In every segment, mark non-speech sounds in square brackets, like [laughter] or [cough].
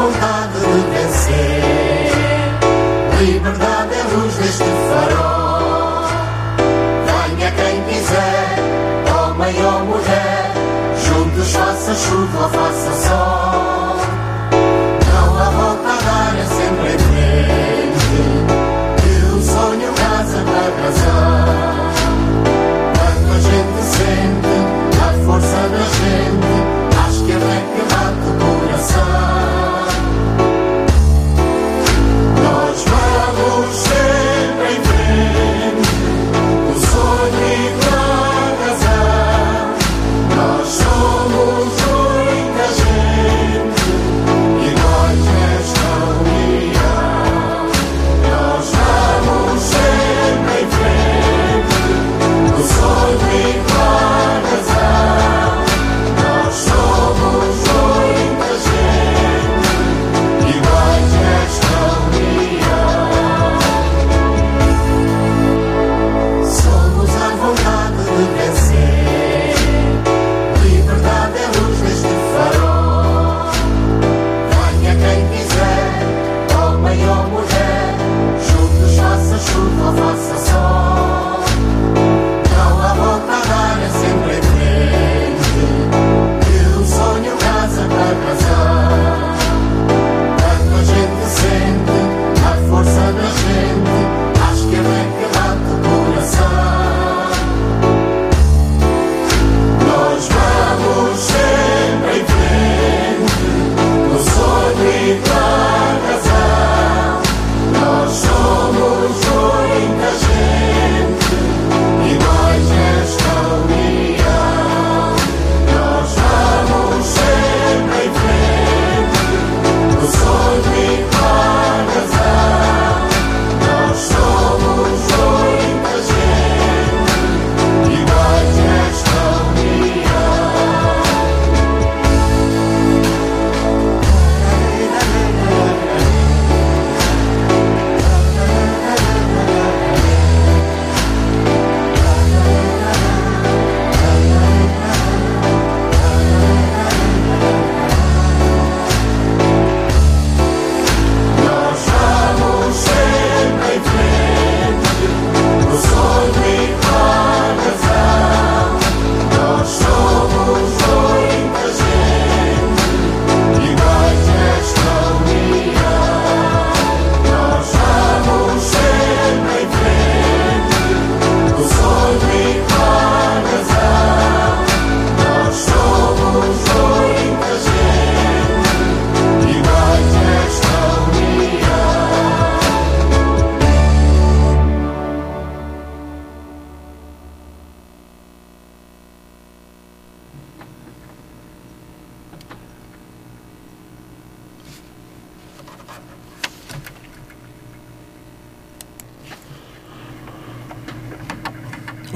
vontade de vencer. Liberdade é luz deste farol. Venha quem quiser, homem ou mulher, juntos faça chuva ou faça sol.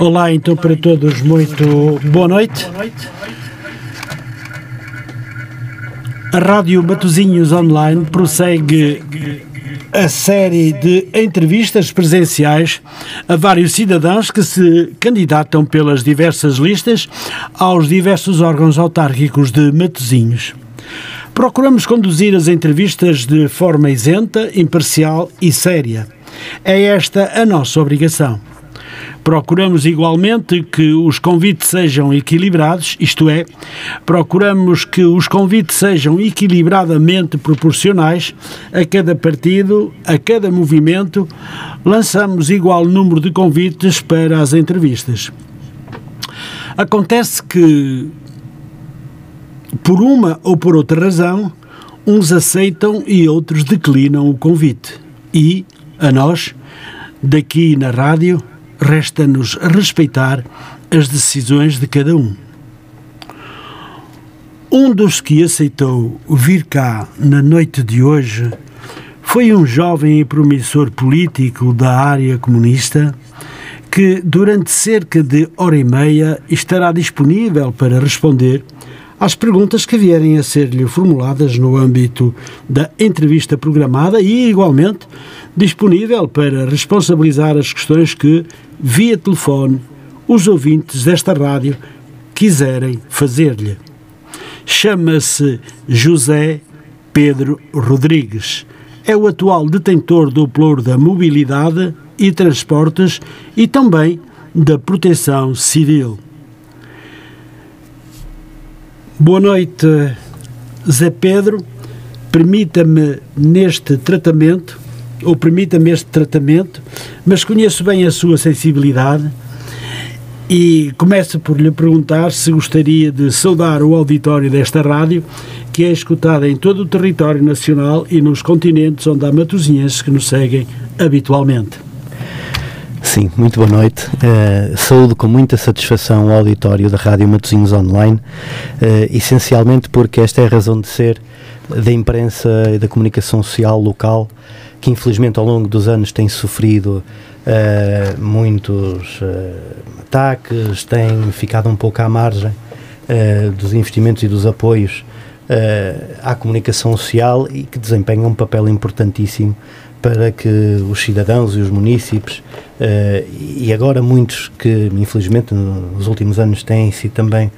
Olá, então, para todos, muito boa noite. A Rádio Matozinhos Online prossegue a série de entrevistas presenciais a vários cidadãos que se candidatam pelas diversas listas aos diversos órgãos autárquicos de Matozinhos. Procuramos conduzir as entrevistas de forma isenta, imparcial e séria. É esta a nossa obrigação. Procuramos igualmente que os convites sejam equilibrados, isto é, procuramos que os convites sejam equilibradamente proporcionais a cada partido, a cada movimento. Lançamos igual número de convites para as entrevistas. Acontece que, por uma ou por outra razão, uns aceitam e outros declinam o convite. E, a nós, daqui na rádio, resta-nos respeitar as decisões de cada um. Um dos que aceitou vir cá na noite de hoje foi um jovem e promissor político da área comunista que, durante cerca de hora e meia, estará disponível para responder às perguntas que vierem a ser-lhe formuladas no âmbito da entrevista programada e, igualmente, disponível para responsabilizar as questões que, via telefone, os ouvintes desta rádio quiserem fazer-lhe. Chama-se José Pedro Rodrigues. É o atual detentor do pluro da mobilidade e transportes e também da proteção civil. Boa noite, Zé Pedro. Permita-me neste tratamento, ou permita-me este tratamento, mas conheço bem a sua sensibilidade e começo por lhe perguntar se gostaria de saudar o auditório desta rádio, que é escutada em todo o território nacional e nos continentes onde há matosinhenses que nos seguem habitualmente. Sim, muito boa noite. Uh, saúdo com muita satisfação o auditório da Rádio Matosinhos Online, uh, essencialmente porque esta é a razão de ser da imprensa e da comunicação social local, que infelizmente ao longo dos anos tem sofrido uh, muitos ataques, tem ficado um pouco à margem dos investimentos e dos apoios à comunicação social e que desempenham um papel importantíssimo para que os cidadãos e os munícipes, uh, e agora muitos que, infelizmente, nos últimos anos têm sido também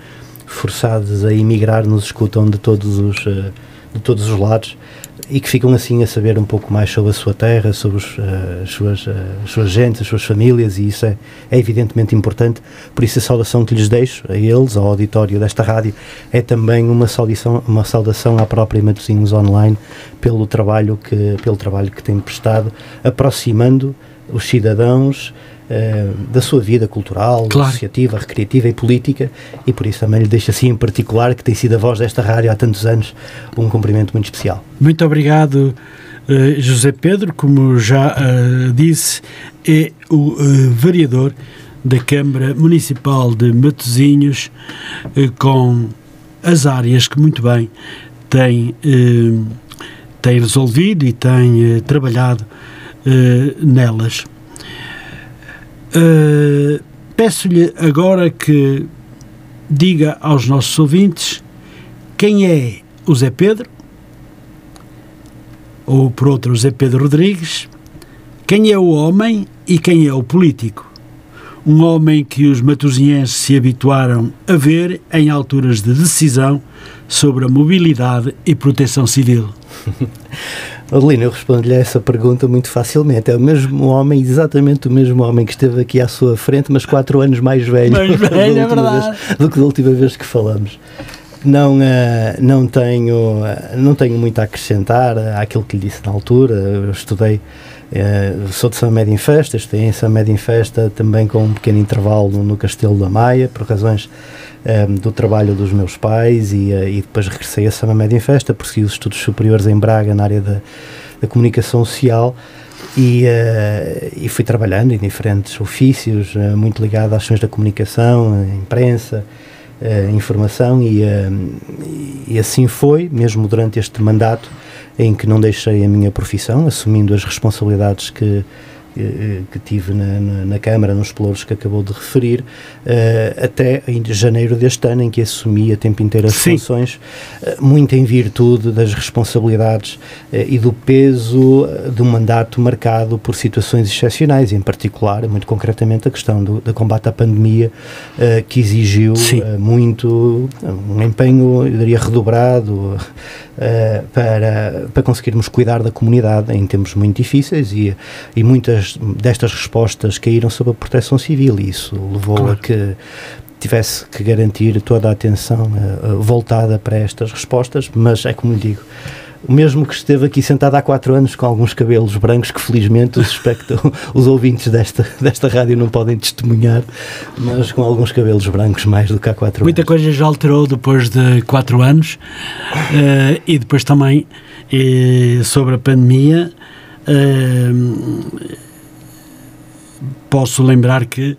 forçados a emigrar, nos escutam de todos os, uh, de todos os lados e que ficam assim a saber um pouco mais sobre a sua terra, sobre os, uh, as, suas, uh, as suas gentes, as suas famílias, e isso é, é, evidentemente importante. Por isso, a saudação que lhes deixo a eles, ao auditório desta rádio, é também uma saudação, uma saudação à própria Matosinhos Online pelo trabalho que, pelo trabalho que tem prestado, aproximando os cidadãos uh, da sua vida cultural, claro. associativa, recreativa e política, e por isso também lhe deixo assim em particular, que tem sido a voz desta rádio há tantos anos, um cumprimento muito especial. Muito obrigado. Uh, José Pedro, como já uh, disse, é o vereador da Câmara Municipal de Matosinhos, com as áreas que muito bem tem, tem resolvido e tem trabalhado nelas. Uh, Peço-lhe agora que diga aos nossos ouvintes quem é o Zé Pedro, ou por outro, o Zé Pedro Rodrigues, quem é o homem e quem é o político. Um homem que os matosinhenses se habituaram a ver em alturas de decisão sobre a mobilidade e proteção civil. [laughs] Adelina, eu respondo-lhe a essa pergunta muito facilmente. É o mesmo homem, exatamente o mesmo homem que esteve aqui à sua frente, mas quatro anos mais velho, mais [laughs] velho é verdade. Vez, do que da última vez que falamos. Não, uh, não, tenho, uh, não tenho muito a acrescentar àquilo que lhe disse na altura. Eu estudei, uh, sou de São Médio em Festa, estudei em São Médio em Festa também com um pequeno intervalo no Castelo da Maia, por razões um, ehm, do trabalho dos meus pais e, uh, e depois regressei a Sama Média em Festa, persegui os estudos superiores em Braga na área da, da comunicação social e, uh, e fui trabalhando em diferentes ofícios, uh, muito ligado às ações da comunicação, imprensa, informação e, e assim foi, mesmo durante este mandato em que não deixei a minha profissão, assumindo as responsabilidades que eh, que tive na, na, na, Câmara, nos pelouros que acabou de referir, uh, até em janeiro deste ano, em que assumi a tempo inteiro as Sim. funções, uh, muito em virtude das responsabilidades uh, e do peso do mandato marcado por situações excepcionais, em particular, muito concretamente, a questão do, do combate à pandemia, que exigiu muito um empenho, eu diria, redobrado para, para conseguirmos cuidar da comunidade em tempos muito difíceis e, e muitas destas respostas caíram sob a proteção civil e isso levou claro. a que tivesse que garantir toda a atenção uh, voltada para estas respostas, mas é como lhe digo, o mesmo que esteve aqui sentado há quatro anos com alguns cabelos brancos que felizmente os, [laughs] os ouvintes desta, desta rádio não podem testemunhar, mas com alguns cabelos brancos mais do que há quatro Muita anos. Muita coisa já alterou depois de quatro anos uh, e depois também uh, sobre a pandemia posso lembrar que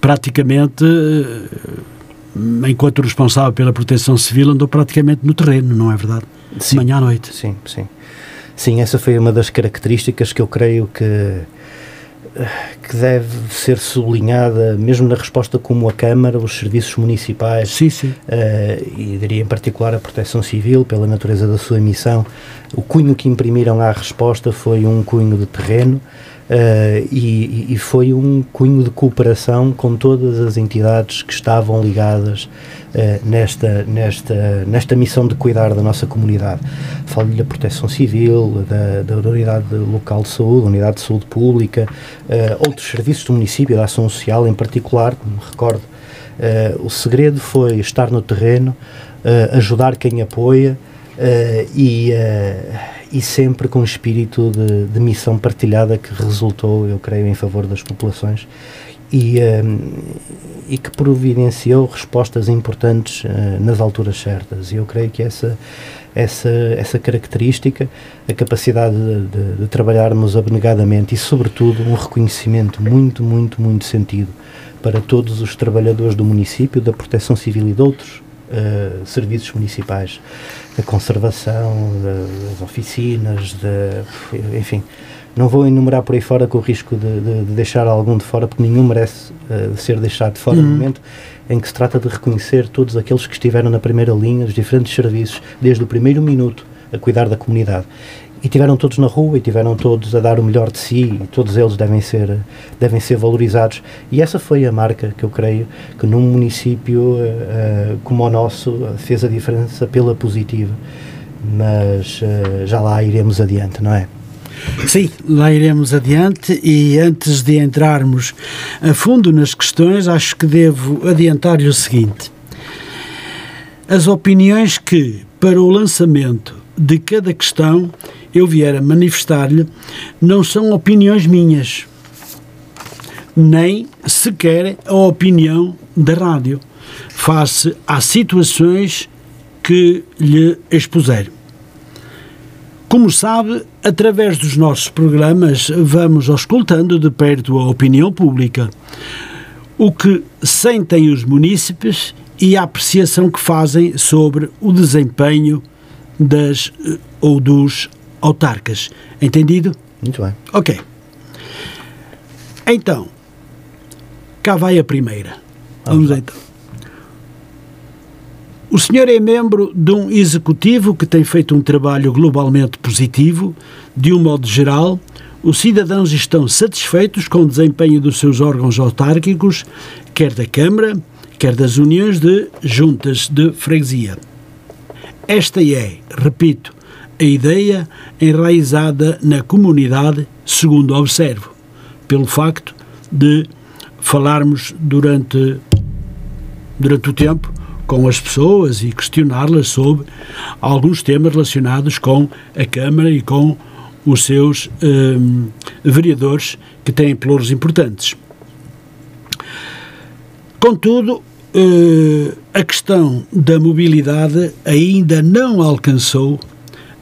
praticamente eh, enquanto responsável pela proteção civil andou praticamente no terreno, não é verdade? Sim, manhã à noite. Sim, sim. Sim, essa foi uma das características que eu creio que que deve ser sublinhada, mesmo na resposta como a Câmara, os serviços municipais, sim, sim. Uh, e diria em particular a Proteção Civil, pela natureza da sua missão, o cunho que imprimiram à resposta foi um cunho de terreno, Uh, e, e, foi um cunho de cooperação com todas as entidades que estavam ligadas uh, nesta, nesta, nesta missão de cuidar da nossa comunidade. Falo da Proteção Civil, da, da Unidade Local de Saúde, da Unidade de Saúde Pública, uh, outros serviços do município, da Ação Social em particular, me recordo. o segredo foi estar no terreno, ajudar quem apoia e e sempre com um espírito de, de, missão partilhada que resultou, eu creio, em favor das populações e, um, e que providenciou respostas importantes uh, nas alturas certas. E eu creio que essa, essa, essa característica, a capacidade de, de, de trabalharmos abnegadamente e, sobretudo, um reconhecimento muito, muito, muito sentido para todos os trabalhadores do município, da Proteção Civil e de outros uh, serviços municipais da conservação, das oficinas, de, enfim. Não vou enumerar por aí fora com o risco de, de, de deixar algum de fora, porque nenhum merece uh, ser deixado de fora uhum. no momento em que se trata de reconhecer todos aqueles que estiveram na primeira linha, os diferentes serviços, desde o primeiro minuto a cuidar da comunidade e tiveram todos na rua e tiveram todos a dar o melhor de si e todos eles devem ser devem ser valorizados. E essa foi a marca que eu creio que num município uh, como o nosso fez a diferença pela positiva. Mas uh, já lá iremos adiante não é? Sim, lá iremos adiante. E antes de entrarmos a fundo nas questões, acho que devo adiantar-lhe o seguinte: as opiniões que, para o lançamento de cada questão, eu vier a manifestar-lhe não são opiniões minhas, nem sequer a opinião da rádio, face às situações que lhe expuser. Como sabe, através dos nossos programas vamos auscultando de perto a opinião pública, o que sentem os munícipes e a apreciação que fazem sobre o desempenho das eh, ou dos autarcas. Entendido? Muito bem. Ok. Então, cá vai a primeira. Vamos, Vamos então. O senhor é membro de um executivo que tem feito um trabalho globalmente positivo. De um modo geral, os cidadãos estão satisfeitos com o desempenho dos seus órgãos autárquicos, quer da Câmara, quer das uniões de juntas de freguesia. Esta é, repito, a ideia enraizada na comunidade, segundo observo, pelo facto de falarmos durante, durante o tempo com as pessoas e questioná-las sobre alguns temas relacionados com a Câmara e com os seus hum, vereadores que têm pelouros importantes. Contudo, eh, a questão da mobilidade ainda não alcançou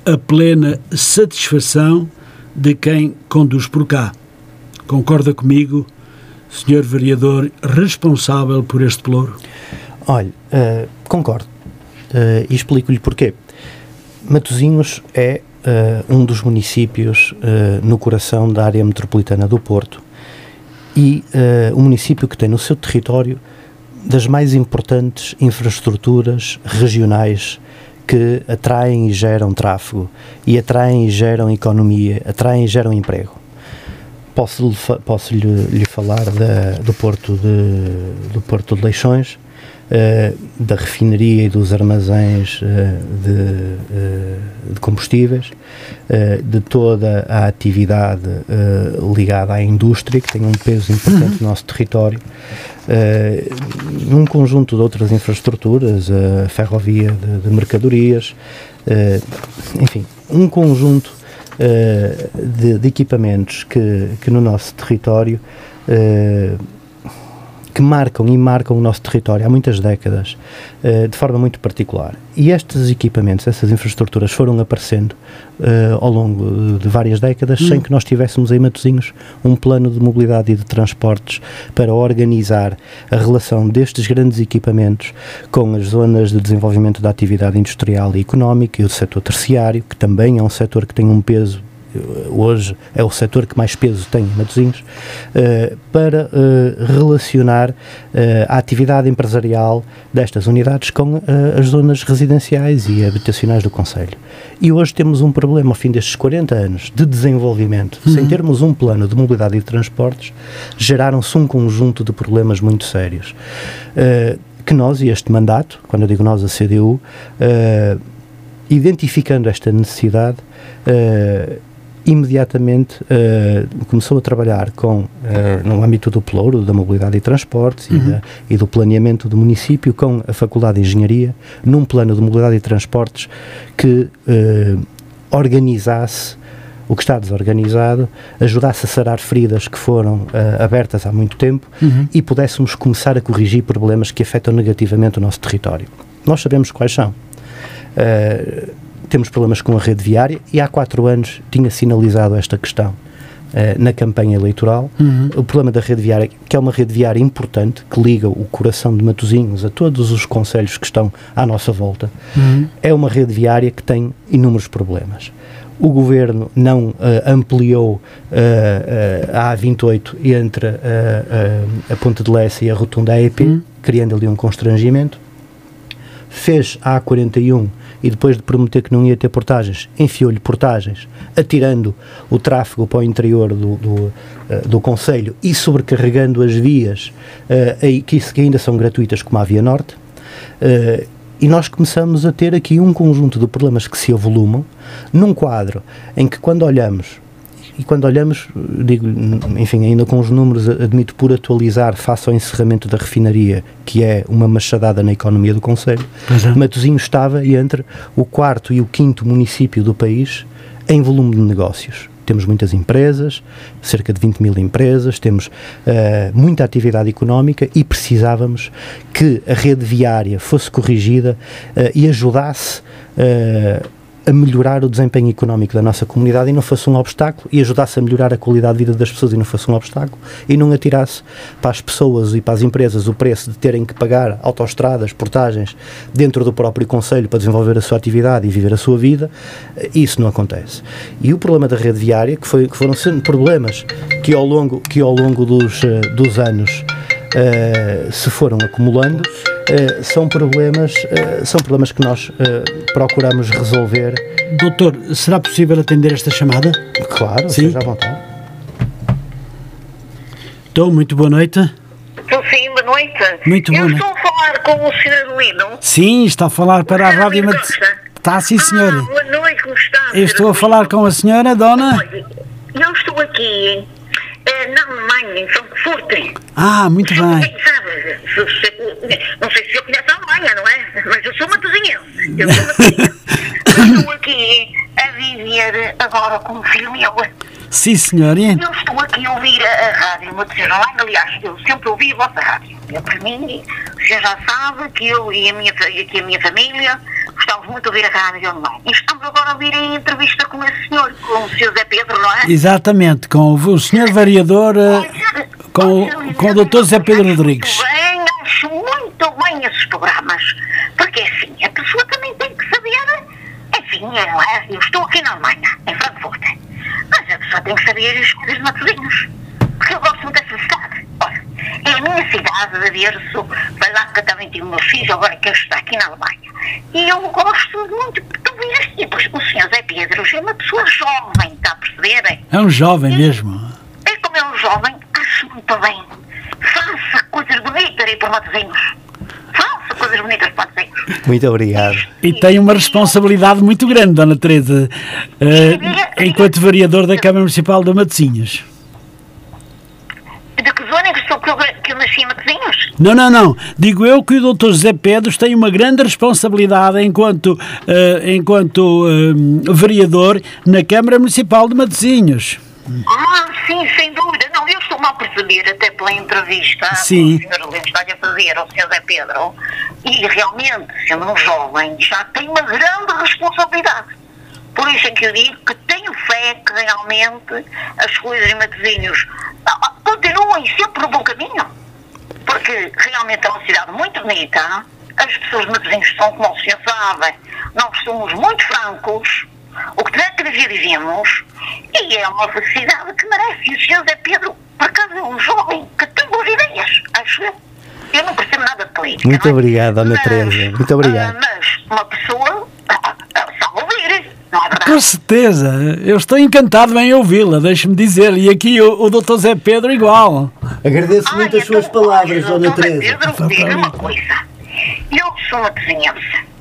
a plena satisfação de quem conduz por cá. Concorda comigo, senhor vereador responsável por este pelouro? Olha, uh, concordo. Uh, e explico-lhe porquê. Matosinhos é uh, um dos municípios no coração da área metropolitana do Porto e uh, um município que tem no seu território das mais importantes infraestruturas regionais que atraem e geram tráfego e atraem e geram economia, atraem e geram emprego. Posso, posso lhe, lhe falar da, do, porto de, do Porto de Leixões, uh, da refinaria e dos armazéns uh, de, uh, de, combustíveis, de toda a atividade ligada à indústria, que tem um peso importante uhum. no nosso território, num conjunto de outras infraestruturas, a ferrovia de, de mercadorias, enfim, um conjunto de, de, equipamentos que, que no nosso território que marcam e marcam o nosso território há muitas décadas uh, de forma muito particular. E estes equipamentos, essas infraestruturas foram aparecendo uh, ao longo de várias décadas hum. sem que nós tivéssemos em Matosinhos um plano de mobilidade e de transportes para organizar a relação destes grandes equipamentos com as zonas de desenvolvimento da atividade industrial e económica e o setor terciário, que também é um setor que tem um peso hoje é o setor que mais peso tem em Matosinhos, para relacionar a atividade empresarial destas unidades com as zonas residenciais e habitacionais do Conselho. E hoje temos um problema, ao fim destes 40 anos de desenvolvimento, uhum. sem termos um plano de mobilidade e de transportes, geraram-se um conjunto de problemas muito sérios. Que nós, e este mandato, quando eu digo nós, a CDU, eh, identificando esta necessidade, uh, imediatamente uh, começou a trabalhar com, uh, no âmbito do Pelouro, da mobilidade e transportes uhum. e, da, e, do planeamento do município, com a Faculdade de Engenharia, num plano de mobilidade e transportes que uh, organizasse o que está desorganizado, ajudasse a sarar feridas que foram abertas há muito tempo uhum. e pudéssemos começar a corrigir problemas que afetam negativamente o nosso território. Nós sabemos quais são. Uh, temos problemas com a rede viária e há quatro anos tinha sinalizado esta questão uh, na campanha eleitoral. Uhum. O problema da rede viária, que é uma rede viária importante, que liga o coração de Matosinhos a todos os conselhos que estão à nossa volta, uhum. é uma rede viária que tem inúmeros problemas. O governo não uh, ampliou uh, a A28 entre a Ponte de Lessa e a Rotunda AEP, uhum. criando ali um constrangimento. Fez a A41 e depois de prometer que não ia ter portagens, enfiou-lhe portagens, atirando o tráfego para o interior do, do, uh, do Conselho e sobrecarregando as vias uh, que, ainda são gratuitas, como a Via Norte. Uh, e nós começamos a ter aqui um conjunto de problemas que se avolumam num quadro em que, quando olhamos e quando olhamos, digo, enfim, ainda com os números, admito por atualizar face ao encerramento da refinaria, que é uma machadada na economia do Conselho, é. Matosinhos estava entre o quarto e o quinto município do país em volume de negócios. Temos muitas empresas, cerca de 20 mil empresas, temos uh, muita atividade económica e precisávamos que a rede viária fosse corrigida uh, e ajudasse uh, a melhorar o desempenho económico da nossa comunidade e não fosse um obstáculo e ajudasse a melhorar a qualidade de vida das pessoas e não fosse um obstáculo e não atirasse para as pessoas e para as empresas o preço de terem que pagar autoestradas, portagens dentro do próprio Conselho para desenvolver a sua atividade e viver a sua vida, isso não acontece. E o problema da rede viária, que, foi, que foram sendo problemas que ao longo, que ao longo dos, eh, dos anos uh, se foram acumulando, são, problemas, uh, são problemas que nós procuramos resolver. Doutor, será possível atender esta chamada? Claro, sim. seja à vontade. Estou, muito boa noite. Estou sim, boa noite. Muito boa Eu estou a falar com o Sr. Lino. Sim, está a falar para a Rádio Mat... Está sim, senhora. Ah, boa noite, como está? Eu estou a falar com a senhora, dona? Eu estou aqui na Alemanha, em Frankfurt. Ah, muito bem. Não sei se eu conheço a Alemanha, não é? Mas eu sou matosinhense. Eu sou matosinhense. estou aqui a viver agora com o filho meu. Sim, senhor. Eu estou aqui a ouvir a, a rádio Matosinhos Online. Aliás, eu sempre ouvi a vossa rádio. Eu, para mim, você já sabe que eu e a minha, aqui a minha família Gostamos muito de ouvir a rádio online. E estamos agora a ouvir a entrevista com esse senhor, com o Sr. Zé Pedro, não é? Exatamente, com o senhor vereador, eh, com, com o Dr. Zé Pedro Rodrigues. Muito bem, acho muito bem esses programas. Porque assim, a pessoa também tem que saber, enfim, não é? Eu estou aqui na Alemanha, em Frankfurt. Mas a pessoa tem que saber as coisas de Matosinhos. Porque eu gosto muito dessa cidade. Olha, é a minha cidade de berço, foi lá que eu também tive o meu filho, agora que está aqui na Alemanha. E eu gosto muito ouvir as tipos. O senhor Zé Pedro é uma pessoa jovem, está a perceber? É um jovem e, mesmo. É como é um jovem, acho muito bem. Faça coisas bonitas aí por Matosinhos. Faça coisas bonitas para Matosinhos. Muito obrigado. E tem uma responsabilidade muito grande, Dona Teresa, uh, enquanto vereador da Câmara Municipal de Matosinhos. De que é que, estou, eu nasci em Matosinhos? Não, não, não. Digo eu que o Dr. José Pedros tem uma grande responsabilidade enquanto, uh, enquanto uh, vereador na Câmara Municipal de Matosinhos. Ah, sim, sem dúvida. Não, eu estou-me a perceber, até pela entrevista sim. que o Sr. Lemos está a fazer ao Sr. Zé Pedro, e realmente, sendo um jovem, já tem uma grande responsabilidade. Por isso é que eu digo que tenho fé que realmente as coisas em Matosinhos ah, continuem sempre no bom caminho. Porque realmente é uma cidade muito bonita. As pessoas de Matosinhos são, como o senhor sabe, nós somos muito francos. O que tiver que dizer, dizemos. E é uma felicidade que merece. E o senhor Zé Pedro, por acaso, é um jovem que tem boas ideias, acho eu. Eu não percebo nada de política. Muito é? obrigado, Dona Mas, Teresa. Muito obrigado. ah, mas uma pessoa ah, ah, sabe ouvir, não é verdade? Com certeza, eu estou encantado em ouvi-la, deixe-me dizer. E aqui o, o Dr. Zé Pedro igual. Agradeço Ai, muito as então, suas palavras, Dona doutor Teresa. Pedro, diga uma coisa. Eu sou uma cozinhense.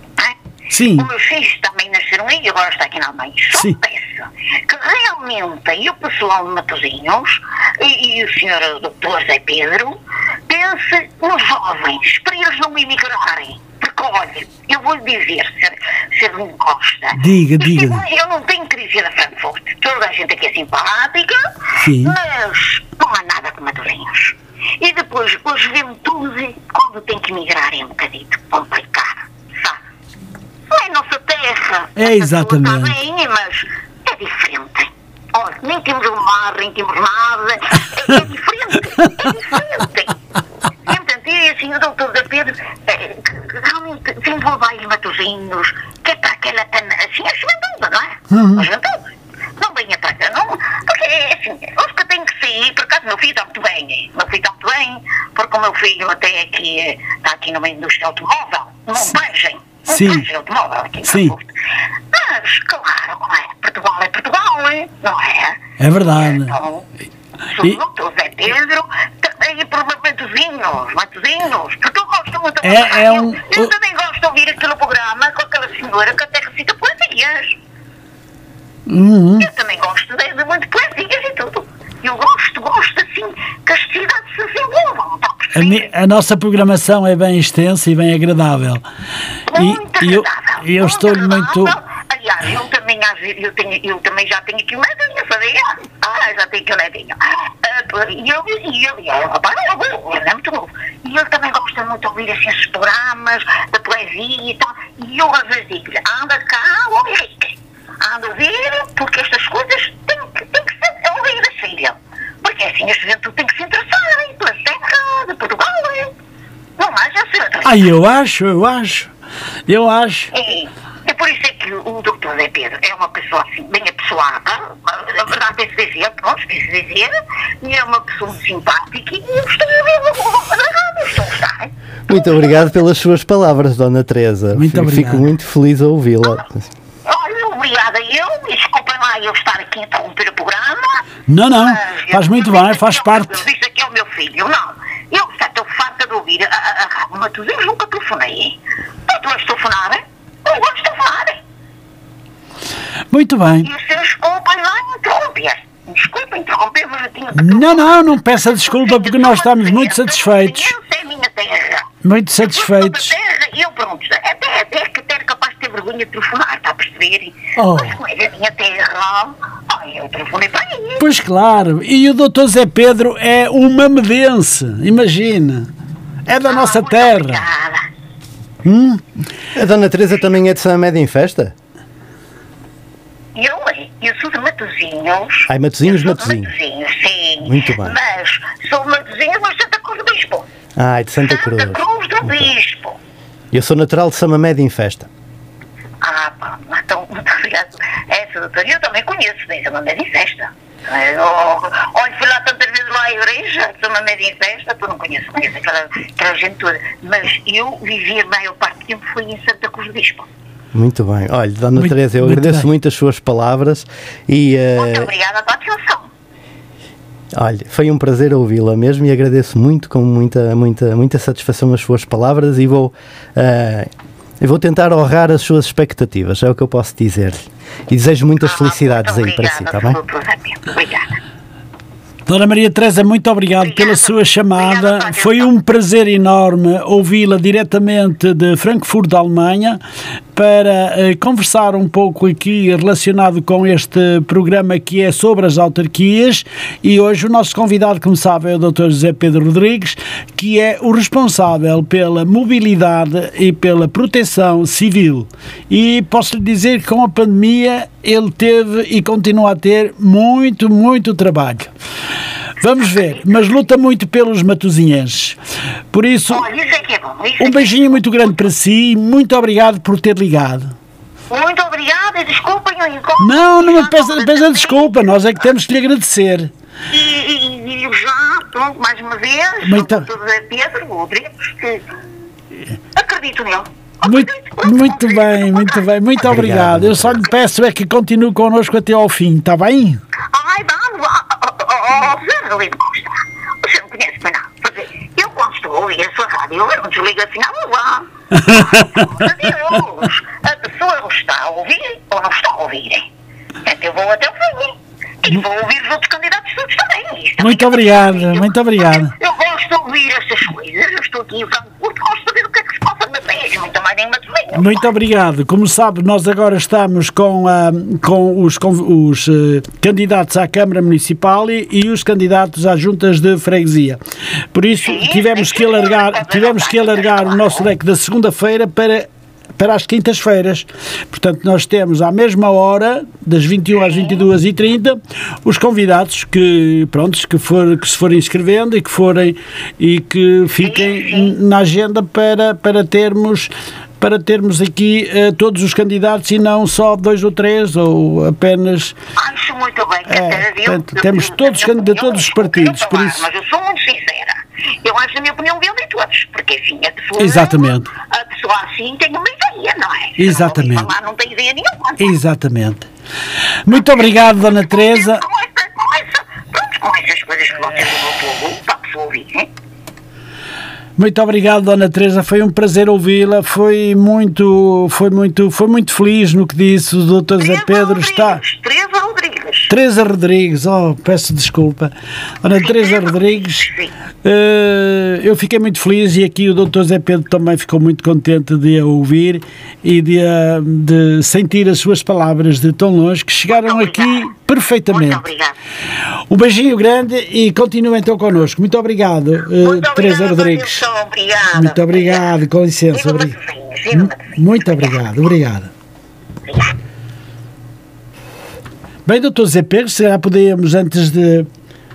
Sim. Os meus filhos também nasceram aí e agora está aqui na Alemanha. Só Sim. peço que realmente e o pessoal de Matosinhos e, e o senhor doutor Zé Pedro pense nos jovens para eles não emigrarem. Olha, eu vou lhe dizer, me gosta. Diga, diga. Eu não tenho crise da Frankfurt. Toda a gente aqui é simpática, Sim. mas não há nada com Matosinhos. E depois, a juventude, quando tem que emigrar, é um bocadito complicado, sabe? Não é nossa terra. É, A exatamente. Está bem, mas é diferente. Olha, nem temos o mar, nem temos nada. É, é diferente. É diferente. E, e assim, o doutor Zé Pedro, eh, realmente se envolve aí em Matosinhos, que é para aquela, assim, a juventude, não é? A juventude. Não venha para cá, não. Porque, é assim, os que têm que sair, por acaso, meu filho está muito bem. Meu filho está muito bem, porque o meu filho até aqui, está aqui numa indústria automóvel, Sim. bangem automóvel aqui em Sim. Mas, claro, não é? Portugal é Portugal, não é? É verdade. Então, sou E- o doutor Zé Pedro, também por Matozinhos, Matozinhos, porque eu gosto muito É- da é rádio. um- Eu o- também gosto de ouvir aquele programa com aquela senhora que até recita poesias. Uhum. Eu também gosto de, de muito poesias e tudo. Eu gosto, gosto assim, que as cidades se desenvolvam, a mi- a nossa programação é bem extensa e bem agradável. Muito E, e eu, agradável. e eu estou-lhe muito. agradável. Aliás, eu também, eu, tenho, eu também já tenho aqui um netinho, sabia? Ah, já tenho aqui um netinho. Ah, E eu, e eu, e ele, rapaz, é novo, ele é muito novo. E ele também gosta muito de ouvir assim, esses programas da poesia e tal. E eu às vezes digo-lhe, anda cá, Henrique, anda a ouvir, porque estas coisas têm que, têm que ser ouvidas, filha. Porque assim a juventude tem que se interessar hein, pela terra de Portugal, hein? Não acha, senhora? Ai, eu acho, eu acho. Eu acho. É, é por isso é que o doutor Zé Pedro é uma pessoa assim, bem apessoada, a verdade tem-se dizer, pronto, tem-se dizer, e é uma pessoa muito simpática e eu estou a ver na rádio, estou a gostar. hein? Muito obrigado pelas suas palavras, Dona Teresa. Muito Fico- obrigado. Fico muito feliz a ouvi-la. Olha, obrigada eu, e desculpem lá eu estar aqui a interromper o programa. Não, não. mas Faz muito bem, faz parte. Disse aqui ao meu filho, não, eu já estou farta de ouvir a, a, a rádio Matosinhos, nunca telefonei, tu vais telefonar, hein? Não hein? Muito bem. E o senhor desculpem lá interromper. Desculpa interromper, mas eu tinha Não, não, não peça desculpa porque nós estamos muito satisfeitos. É a minha terra. Muito Satisfeitos. eu pronto, até, até que ter capaz de ter vergonha de telefonar, está a perceber? Oh. Mas como é a minha terra, eu telefonei para aí. Pois claro. E o doutor Zé Pedro é uma medense. Imagina. É da nossa Ah, muito terra. obrigada. Hum? A Dona Teresa também é de São Médio em Festa? Eu, é, eu sou de Matozinhos. Ai, de Matosinhos. Matosinhos, sim. Muito bem. Mas sou de Matozinhos, mas Santa Cruz do Bispo. Ai, de Santa Cruz. Santa Cruz do Bispo. Eu sou natural de Médio em Festa. Ah, pá, então, muito [laughs] obrigado. Essa doutora, eu também conheço, bem, Média em Festa. Eu, olha, fui lá tantas vezes lá à igreja, São Média em Festa, tu não conheces, conheço aquela, aquela gente toda. Mas eu vivi a maior parte do tempo foi em Santa Cruz do Bispo. Muito bem. Olha, Dona Muito- Teresa, eu muito agradeço bem. muito as suas palavras e eh, Muito obrigada pela atenção. olha, foi um prazer ouvi-la mesmo e agradeço muito, com muita, muita, muita satisfação as suas palavras e vou, eh, eu vou tentar honrar as suas expectativas, é o que eu posso dizer. E desejo muitas Ah, felicidades muito aí para si, está bem? Obrigada. Dona Maria Teresa, muito obrigado Obrigada. pela sua chamada. Obrigada Foi um prazer enorme ouvi-la diretamente de Frankfurt, da Alemanha, para eh, conversar um pouco aqui relacionado com este programa que é sobre as autarquias. E hoje o nosso convidado, como sabe, é o Dr. José Pedro Rodrigues, que é o responsável pela mobilidade e pela proteção civil. E posso lhe dizer que com a pandemia ele teve e continua a ter muito, muito trabalho. Vamos ver, mas luta muito pelos matosinhenses. Por isso, Olha, isso é que é bom. Isso é um é beijinho muito grande para si e muito obrigado por ter ligado. Muito obrigada peço desculpa. Eu encontro- Não, não me peça, peça desculpa, nós é que temos que lhe agradecer. E, e, e já, pronto, mais uma vez, Muito- o. José Pedro que acredito nele. Muito, muito bem, muito bem, muito obrigado. Eu só lhe peço é que continue connosco até ao fim, está bem? Ai, vamos, ó, ó, ó, Zé Adelino Costa, você não conhece bem nada. Quer dizer, Eu, quando estou a ouvir a sua rádio, eu não desligo assim, não vá. Deus, a pessoa está a ouvir ou não está a ouvir? Que eu vou até o fim. E vou ouvir os outros candidatos todos também. Muito possível. muito obrigado. Eu gosto de ouvir estas coisas. Eu estou aqui em Frankfurt, gosto de ver o que é que se passa Muito Muito obrigado. Como sabe, nós agora estamos com, ah, com os, com os eh, candidatos à Câmara Municipal e, e os candidatos às juntas de freguesia. Por isso, Sim, tivemos sim, que alargar, tivemos que alargar o nosso leque da segunda-feira para para as quintas-feiras. Portanto, nós temos à mesma hora, das 21 às 22h30, os convidados que, prontos, que, for, que se forem inscrevendo e que forem e que fiquem na agenda para, para termos para termos aqui eh, todos os candidatos e não só dois ou três ou apenas Acho muito bem É, portanto, eu- temos eu- todos a de todos os partidos, por isso- Mas eu sou muito. Eu acho, na minha opinião, dele de todos. Porque assim, a pessoa. Exatamente. A pessoa assim tem uma ideia, não é? Exatamente. Não, falar, não tem ideia nenhuma. exatamente. Muito obrigado, Dona Teresa. Com, essa, com, essa, pronto, com essas coisas que você falou para a pessoa ouvir, né? Muito obrigado, Dona Teresa. Foi um prazer ouvi-la. Foi muito, foi muito, foi muito feliz no que disse. O Dr. Zé Pedro está. Rodrigues, Teresa Rodrigues. Oh, peço desculpa. Dona Teresa Rodrigues, eh, eu fiquei muito feliz e aqui o Dr. Zé Pedro também ficou muito contente de a ouvir e de, a- de sentir as suas palavras de tão longe que chegaram aqui perfeitamente. Muito. Um beijinho grande e continue então connosco. Muito obrigado, eh, Muito Teresa Rodrigues. Muito obrigado, com licença. Muito obrigado, obrigado. Obrigada. Bem, doutor Zé se calhar podíamos, antes de.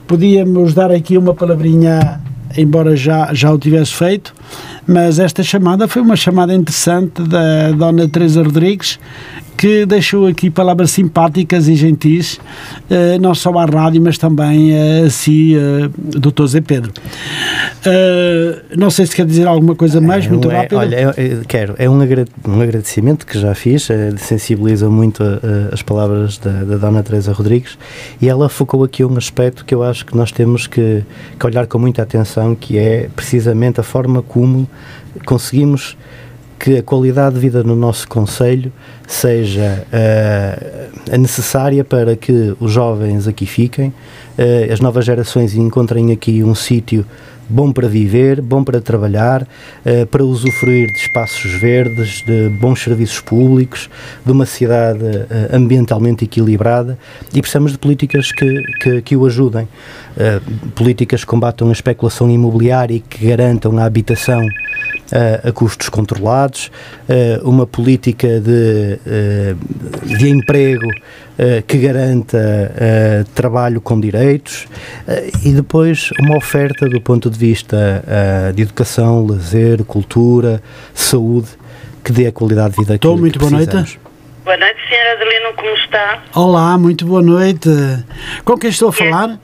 Podíamos dar aqui uma palavrinha, embora já, já o tivesse feito, mas esta chamada foi uma chamada interessante da Dona Teresa Rodrigues, que deixou aqui palavras simpáticas e gentis, eh, não só à rádio, mas também eh, a si, eh, doutor Zé Pedro. Eh, não sei se quer dizer alguma coisa mais, É, muito é- rápido. Olha, eu, eu quero, é um, agra- um agradecimento que já fiz, eh, sensibiliza muito a- a- as palavras da, da Dona Teresa Rodrigues e ela focou aqui um aspecto que eu acho que nós temos que, que olhar com muita atenção, que é precisamente a forma como conseguimos que a qualidade de vida no nosso Conselho seja eh, a necessária para que os jovens aqui fiquem, eh, as novas gerações encontrem aqui um sítio bom para viver, bom para trabalhar, eh, para usufruir de espaços verdes, de bons serviços públicos, de uma cidade eh, ambientalmente equilibrada e precisamos de políticas que, que, que o ajudem. Eh, políticas que combatam a especulação imobiliária e que garantam a habitação eh, a custos controlados, eh, uma política de, eh, de emprego que garanta trabalho com direitos e depois uma oferta do ponto de vista de educação, lazer, cultura, saúde, que dê a qualidade de vida que, Estou, que muito boa noite. Boa noite, senhora Adelino, como está? Olá, muito boa noite. Com quem estou a falar?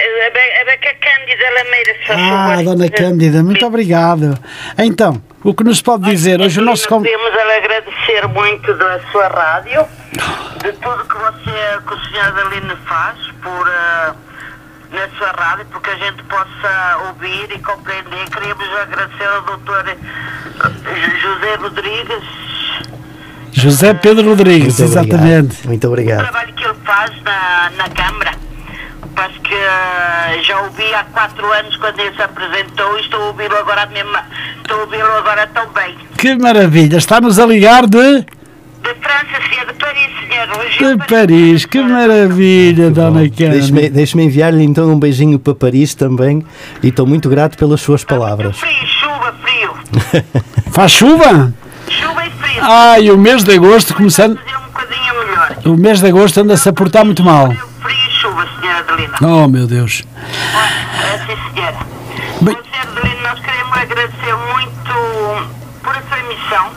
É a Be- a Beca Cândida Lameira, se faz Ah, favor. Dona Cândida, muito obrigado. Então, o que nos pode dizer? Hoje o nosso Adelino, con- Queremos lhe agradecer muito da sua rádio, de tudo que você, que o senhor Adelino faz por, ah, na sua rádio, porque a gente possa ouvir e compreender. Queríamos agradecer ao doutor eh, José Rodrigues José Pedro Rodrigues, Muito obrigado. exatamente. Muito o obrigado. trabalho que ele faz na, na Câmara. Parece que eh, já ouvi há quatro anos quando ele se apresentou e estou a ouvi-lo agora mesmo. Estou a ouvi-lo agora tão bem. Que maravilha, está-nos a ligar de, De França, senhor, de Paris, senhor. Hoje de Paris. Que maravilha, Dona Deixe-me Cândida. deixe-me enviar-lhe então um beijinho para Paris também e estou muito grato pelas suas palavras. Frio, chuva, frio. [laughs] Faz chuva? Chuva e frio. Ai, o mês de agosto começando. Um. O mês de agosto anda-se a portar muito mal. Adelina. Oh, meu Deus. É, sim, senhora. Bem- Bom, Adelina, nós queremos agradecer muito por a sua emissão.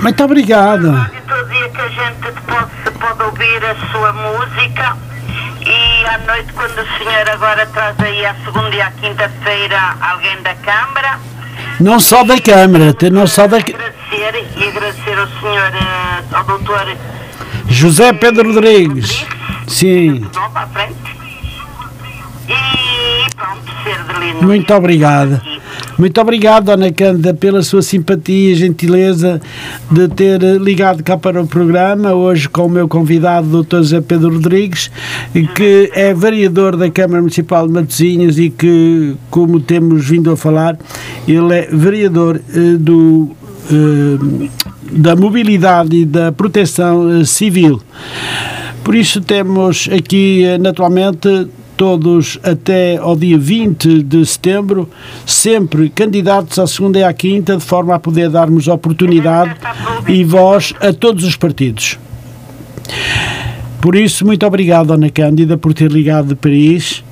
Muito obrigado. E todo dia que a gente pode, pode ouvir a sua música e à noite, quando o senhor agora traz aí à segunda e à quinta-feira alguém da Câmara, Não só da Câmara, não só da. agradecer e agradecer ao senhor, eh, ao doutor José Pedro Rodrigues. Sim. Para a frente. E pronto. Muito obrigado. Muito obrigado, Dona Cândida, pela sua simpatia e gentileza de ter ligado cá para o programa, hoje com o meu convidado, Dr. José Pedro Rodrigues, que é vereador da Câmara Municipal de Matosinhos e que, como temos vindo a falar, ele é vereador eh, do, eh, da mobilidade e da proteção eh, civil. Por isso temos aqui, naturalmente, todos até ao dia 20 de setembro, sempre candidatos à segunda e à quinta, de forma a poder darmos oportunidade e voz a todos os partidos. Por isso, muito obrigado, Ana Cândida, por ter ligado de Paris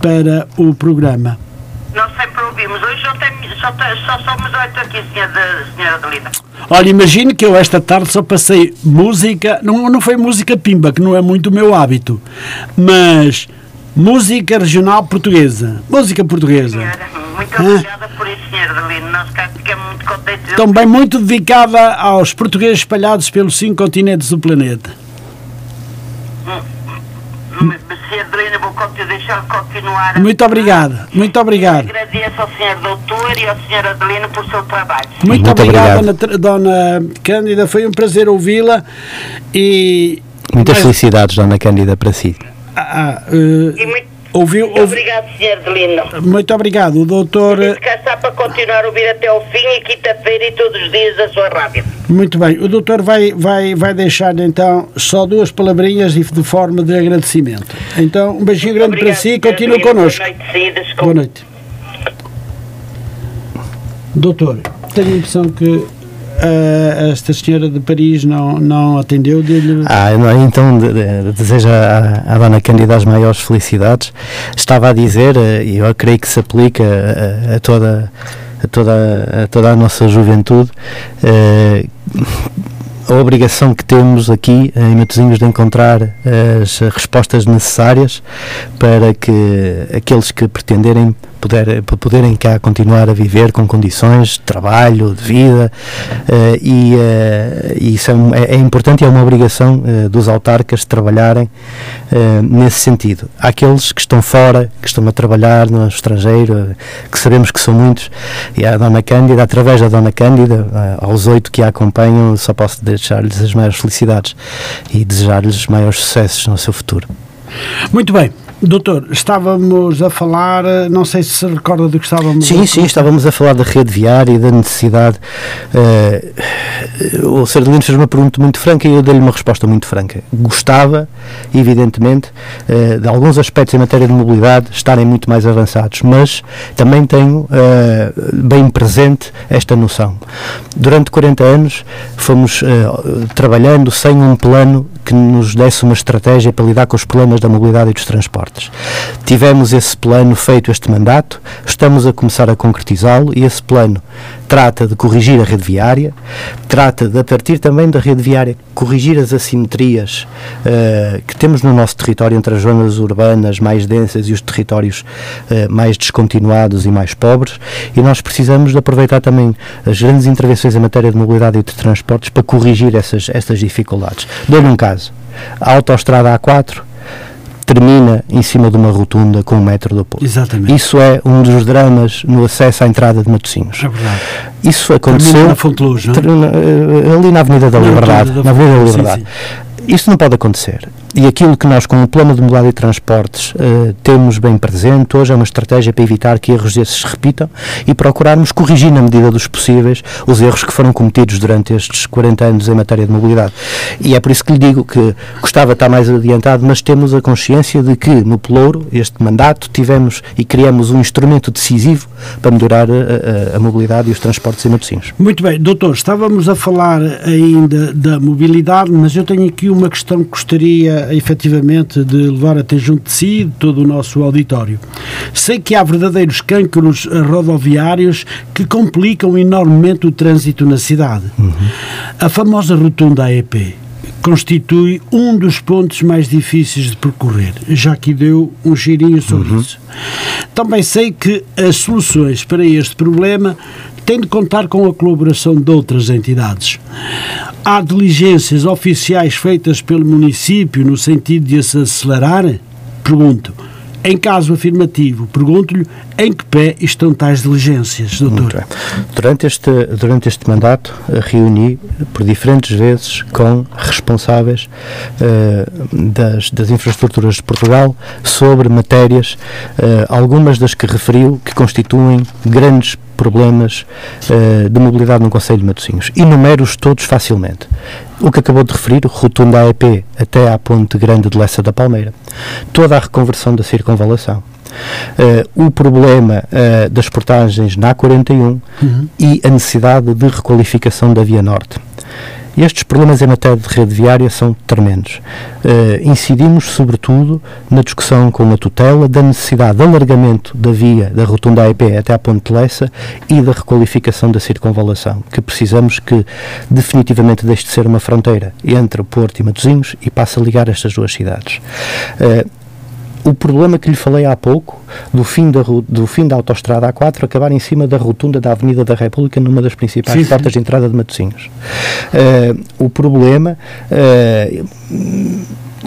para o programa. Nós sempre ouvimos. Hoje só, tem, só, só somos oito aqui, senhora, senhora Adelina. Olha, imagine que eu esta tarde só passei música, não, não foi música pimba, que não é muito o meu hábito, mas música regional portuguesa. Música portuguesa. Senhora, muito Ah. obrigada por isso, senhora Adelina. Nós cá ficamos muito contentes. Também muito dedicada aos portugueses espalhados pelos cinco continentes do planeta. Senhora Adelina, vou deixar continuar. Muito obrigado, muito obrigado. Agradeço ao senhor doutor e ao senhor Adelino por seu trabalho. Muito, Muito obrigado, obrigado. Dona, Dona Cândida. Foi um prazer ouvi-la e. Muitas mas- felicidades, Dona Cândida, para si. Ah, muito, ouviu, muito ouvi- obrigado, senhor Adelino. muito obrigado. O doutor. Está para continuar a ouvir até ao fim e quinta-feira e todos os dias a sua rádio. Muito bem. O doutor vai, vai, vai deixar então só duas palavrinhas e de forma de agradecimento. Então, um beijinho grande para Obrigado, si e continue connosco. Boa noite, sim. Boa noite. Doutor, tenho a impressão que ah, esta senhora de Paris não, não atendeu dele. Ah, então de- de- desejo à, à Dona Cândida as maiores felicidades. Estava a dizer, eh, e eu creio que se aplica a, a toda, a, toda, a toda a nossa juventude, eh, a obrigação que temos aqui em Matosinhos de encontrar as respostas necessárias para que aqueles que pretenderem poder, poderem cá continuar a viver com condições de trabalho, de vida eh, e, e isso é, é- é importante e é uma obrigação eh, dos autarcas trabalharem nesse sentido. Há aqueles que estão fora, que estão a trabalhar no estrangeiro, que sabemos que são muitos, e a Dona Cândida, através da Dona Cândida, aos oito que a acompanham, só posso deixar-lhes as maiores felicidades e desejar-lhes maiores sucessos no seu futuro. Muito bem. Doutor, estávamos a falar, eh, não sei se se recorda do que estávamos Sim, a sim, estávamos a falar da rede viária e da necessidade. eh, o Sardelino fez uma pergunta muito franca e eu dei-lhe uma resposta muito franca. Gostava, evidentemente, eh, de alguns aspectos em matéria de mobilidade estarem muito mais avançados, mas também tenho eh, bem presente esta noção. Durante 40 anos fomos trabalhando sem um plano que nos desse uma estratégia para lidar com os problemas da mobilidade e dos transportes. Tivemos esse plano feito este mandato, estamos a começar a concretizá-lo e esse plano trata de corrigir a rede viária, trata de, a partir também da rede viária, corrigir as assimetrias eh, que temos no nosso território entre as zonas urbanas mais densas e os territórios eh, mais descontinuados e mais pobres e nós precisamos de aproveitar também as grandes intervenções em matéria de mobilidade e de transportes para corrigir essas, essas dificuldades. Dou-lhe um caso. A autoestrada A4 termina em cima de uma rotunda com um metro de apoio. Exatamente. Isso é um dos dramas no acesso à entrada de Matosinhos. É verdade. Isso aconteceu Termina na Fonte Luz, não é? eh, ali na Avenida da Na Liberdade. da Na Avenida da Liberdade. sim, Isso não pode acontecer. E aquilo que nós, com o Plano de Mobilidade e Transportes, eh, temos bem presente hoje é uma estratégia para evitar que erros desses se repitam e procurarmos corrigir, na medida dos possíveis, os erros que foram cometidos durante estes 40 anos em matéria de mobilidade. E é por isso que lhe digo que gostava de estar mais adiantado, mas temos a consciência de que no Pelouro, este mandato, tivemos e criamos um instrumento decisivo para melhorar a, a- a mobilidade e os transportes em Matosinhos. Muito bem, doutor, estávamos a falar ainda da mobilidade, mas eu tenho aqui uma questão que gostaria efetivamente de levar até junto de si todo o nosso auditório. Sei que há verdadeiros cânceres rodoviários que complicam enormemente o trânsito na cidade. A famosa rotunda AEP, constitui um dos pontos mais difíceis de percorrer. Já que deu um girinho sobre isso. Também sei que as soluções para este problema têm de contar com a colaboração de outras entidades. Há diligências oficiais feitas pelo município no sentido de se acelerar? Pergunto. Em caso afirmativo, pergunto-lhe em que pé estão tais diligências, doutor? Durante este, durante este mandato, eh, reuni por diferentes vezes com responsáveis eh, das, das infraestruturas de Portugal sobre matérias, eh, algumas das que referiu que constituem grandes problemas eh, de mobilidade no Conselho de Matosinhos. Enumero-os todos facilmente. O que acabou de referir, rotunda AEP até à Ponte Grande de Lessa da Palmeira. Toda a reconversão da circunvalação. Eh, o problema eh, das portagens na A41 e a necessidade de requalificação da Via Norte. Estes problemas em matéria de rede viária são tremendos. Eh, incidimos, sobretudo, na discussão com a tutela da necessidade de alargamento da via da rotunda AEP até à Ponte de Lessa e da requalificação da circunvalação, que precisamos que definitivamente deixe de ser uma fronteira entre o Porto e Matosinhos e passe a ligar estas duas cidades. Eh, o problema que lhe falei há pouco, do fim da, do fim da autoestrada A4 acabar em cima da rotunda da Avenida da República, numa das principais Sim, sim. portas de entrada de Matosinhos. Eh, o problema eh,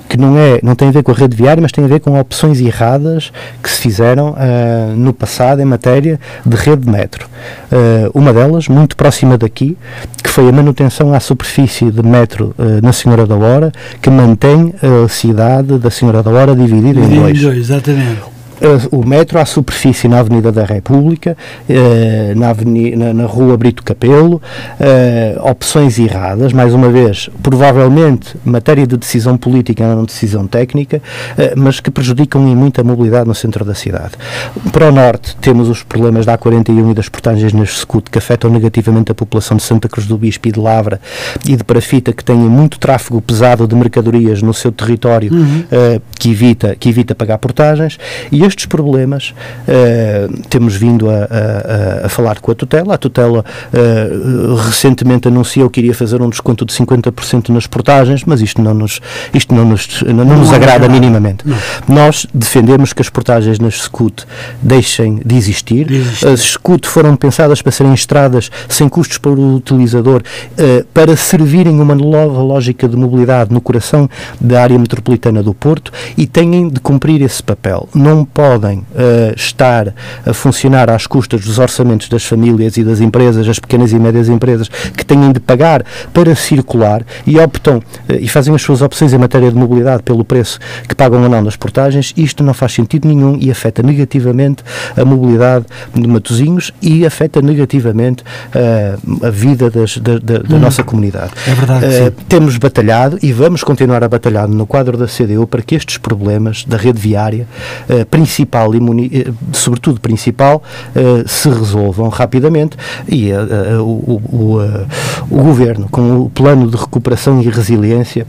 que não, é, não tem a ver com a rede viária, mas tem a ver com opções erradas que se fizeram eh, no passado em matéria de rede de metro. Eh, uma delas, muito próxima daqui, que foi a manutenção à superfície de metro eh, na Senhora da Hora, que mantém a cidade da Senhora da Hora dividida em dois. exatamente. Uh, o metro à superfície na Avenida da República, uh, na, aveni- na, Rua Brito Capelo, uh, opções erradas, mais uma vez, provavelmente matéria de decisão política, não decisão técnica, mas que prejudicam em muito a mobilidade no centro da cidade. Para o norte, temos os problemas da A41 e das portagens nas Secute, que afetam negativamente a população de Santa Cruz do Bispo e de Lavra e de Parafita, que têm muito tráfego pesado de mercadorias no seu território, uh, que, evita, que evita pagar portagens. E estes problemas eh, temos vindo a, a- a- falar com a tutela. A tutela eh, recentemente anunciou que iria fazer um desconto de 50% nas portagens, mas isto não nos, isto não nos, não, não nos agrada minimamente. Nós defendemos que as portagens nas SCUT deixem de existir. De existir. As SCUT foram pensadas para serem estradas sem custos para o utilizador, eh, para servirem uma nova lógica de mobilidade no coração da área metropolitana do Porto e têm de cumprir esse papel. Não podem eh, estar a funcionar às custas dos orçamentos das famílias e das empresas, as pequenas e médias empresas, que têm de pagar para circular e optam eh, e fazem as suas opções em matéria de mobilidade pelo preço que pagam ou não nas portagens. Isto não faz sentido nenhum e afeta negativamente a mobilidade de Matosinhos e afeta negativamente eh, a vida das- da, da- da nossa comunidade. É verdade temos batalhado e vamos continuar a batalhar no quadro da CDU para que estes problemas da rede viária, eh, principal eh, sobretudo principal, eh, se resolvam rapidamente e eh, o, o- o, o governo, com o plano de recuperação e resiliência,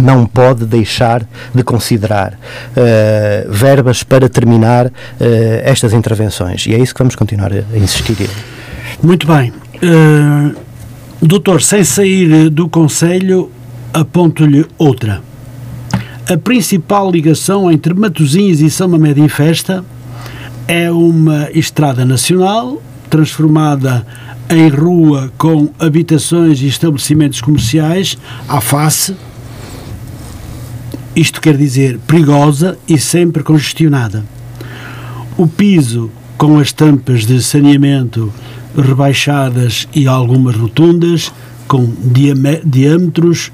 não pode deixar de considerar eh, verbas para terminar eh, estas intervenções. E é isso que vamos continuar a, insistir. Muito bem. Eh, doutor, sem sair do Conselho, aponto-lhe outra. A principal ligação entre Matosinhos e São Mamede em Festa é uma estrada nacional transformada em rua com habitações e estabelecimentos comerciais à face. Isto quer dizer perigosa e sempre congestionada. O piso com as tampas de saneamento rebaixadas e algumas rotundas, com diâmetros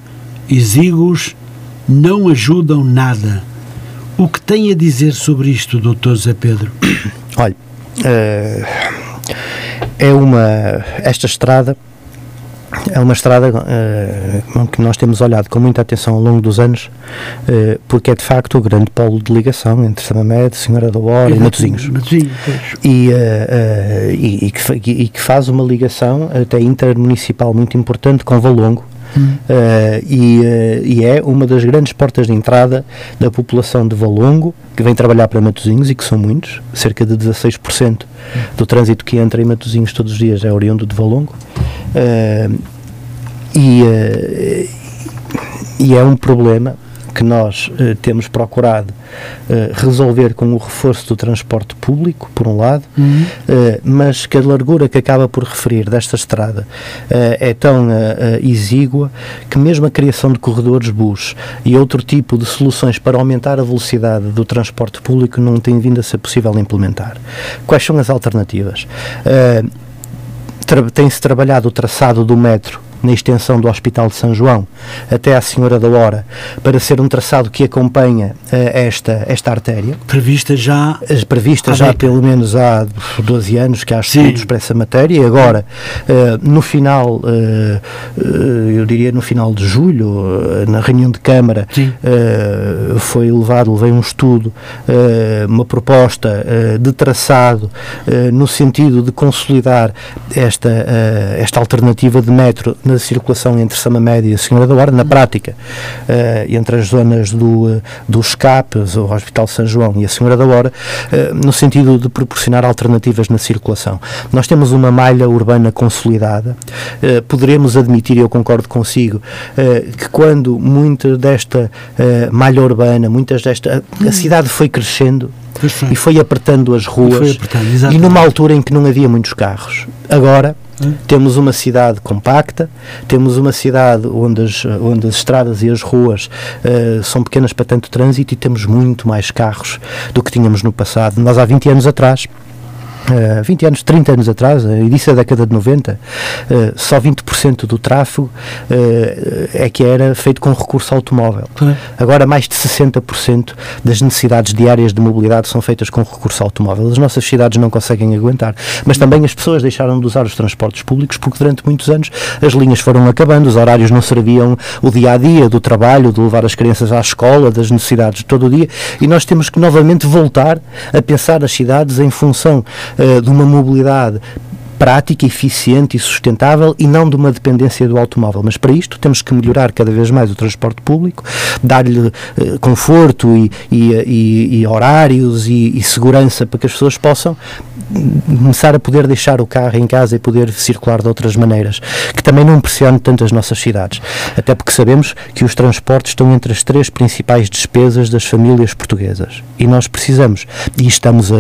exíguos, não ajudam nada. O que tem a dizer sobre isto, Dr. Zé Pedro? [coughs] Olha, eh, é uma. Esta estrada é uma estrada eh, que nós temos olhado com muita atenção ao longo dos anos, eh, porque é de facto o grande polo de ligação entre Samamed, Senhora da Hora e Matosinhos. Matosinhos, pois. E, e- e que, e que faz uma ligação até intermunicipal muito importante com Valongo. Eh, e, eh, e é uma das grandes portas de entrada da população de Valongo que vem trabalhar para Matosinhos e que são muitos, cerca de 16% do trânsito que entra em Matosinhos todos os dias é oriundo de Valongo. Eh, e, e é um problema que nós eh, temos procurado eh, resolver com o reforço do transporte público, por um lado, eh, mas que a largura que acaba por referir desta estrada eh, é tão eh, eh, exígua que mesmo a criação de corredores bus e outro tipo de soluções para aumentar a velocidade do transporte público não tem vindo a ser possível implementar. Quais são as alternativas? Tem-se trabalhado o traçado do metro na extensão do Hospital de São João até à Senhora da Hora para ser um traçado que acompanha eh, esta, esta artéria. Prevista já. As previstas Há já pelo menos há 12 anos que há Sim. estudos para essa matéria e agora, eh, no final, eh, eh, eu diria no final de julho, eh, na reunião de Câmara, eh, foi levado, levei um estudo, eh, uma proposta eh, de traçado eh, no sentido de consolidar esta, eh, esta alternativa de metro na circulação entre Samamédia e a Senhora da Hora, na prática, eh, entre as zonas do, eh, dos escapes, o Hospital São João e a Senhora da Hora, eh, no sentido de proporcionar alternativas na circulação. Nós temos uma malha urbana consolidada, eh, poderemos admitir, e eu concordo consigo, que quando muita desta malha urbana, muitas desta. A, a cidade foi crescendo. E foi apertando as ruas apertando, e numa altura em que não havia muitos carros. Agora Hum. temos uma cidade compacta, temos uma cidade onde as, onde as estradas e as ruas eh, são pequenas para tanto trânsito e temos muito mais carros do que tínhamos no passado. Nós há 20 anos atrás Uh, 20 anos, 30 anos atrás, uh, início da década de 90, uh, só 20% do tráfego uh, é que era feito com recurso automóvel. Agora, mais de 60% das necessidades diárias de mobilidade são feitas com recurso automóvel. As nossas cidades não conseguem aguentar. Mas também as pessoas deixaram de usar os transportes públicos porque durante muitos anos as linhas foram acabando, os horários não serviam o dia a dia do trabalho, de levar as crianças à escola, das necessidades de todo o dia, e nós temos que novamente voltar a pensar as cidades em função eh, de uma mobilidade prática, eficiente e sustentável e não de uma dependência do automóvel. Mas para isto temos que melhorar cada vez mais o transporte público, dar-lhe eh, conforto e, e, e- e horários e, segurança para que as pessoas possam hum, começar a poder deixar o carro em casa e poder circular de outras maneiras, que também não pressione tanto as nossas cidades. Até porque sabemos que os transportes estão entre as três principais despesas das famílias portuguesas. E nós precisamos, e estamos a,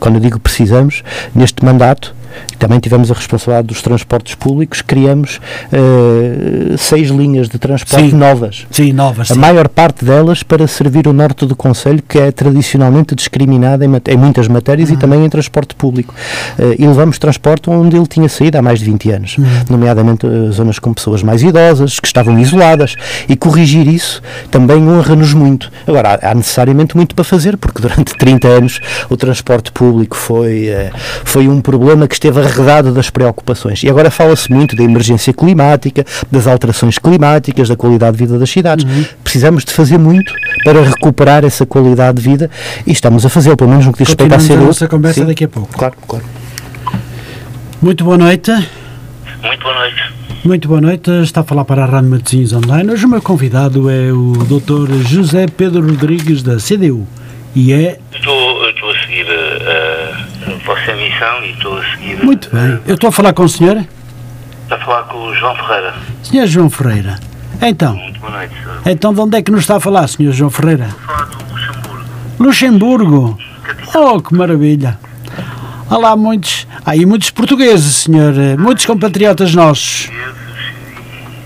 quando eu digo precisamos, neste mandato, também tivemos a responsabilidade dos transportes públicos, criamos eh, seis linhas de transporte Sim. novas. Sim, novas. A sim. maior parte delas para servir o norte do Conselho, que é tradicionalmente discriminado em, em muitas matérias Uhum. e também em transporte público. Eh, e levamos transporte onde ele tinha saído há mais de 20 anos, Uhum. nomeadamente eh, zonas com pessoas mais idosas, que estavam isoladas. E corrigir isso também honra-nos muito. Agora, há, há necessariamente muito para fazer, porque [laughs] durante 30 anos o transporte público foi, foi um problema que esteve arredado das preocupações. E agora fala-se muito da emergência climática, das alterações climáticas, da qualidade de vida das cidades. Precisamos de fazer muito para recuperar essa qualidade de vida e estamos a fazer, pelo menos no que diz respeito à Continuamos a CDU. nossa conversa Sim, daqui a pouco. Claro, claro. Muito boa noite. Muito boa noite. Muito boa noite. Está a falar para a Rádio Matosinhos Online. Hoje o meu convidado é o Dr. José Pedro Rodrigues da CDU. E é. Estou, estou a seguir uh, a vossa emissão e estou a seguir. Muito bem. Eu estou a falar com o senhor? Estou a falar com o João Ferreira. Senhor João Ferreira. Então, Muito boa noite. Estou então de onde é que nos está a falar, senhor João Ferreira? a falar do Luxemburgo. Luxemburgo. Oh, que maravilha. Há lá muitos. Há aí muitos portugueses, senhor. Muitos compatriotas nossos. Portugueses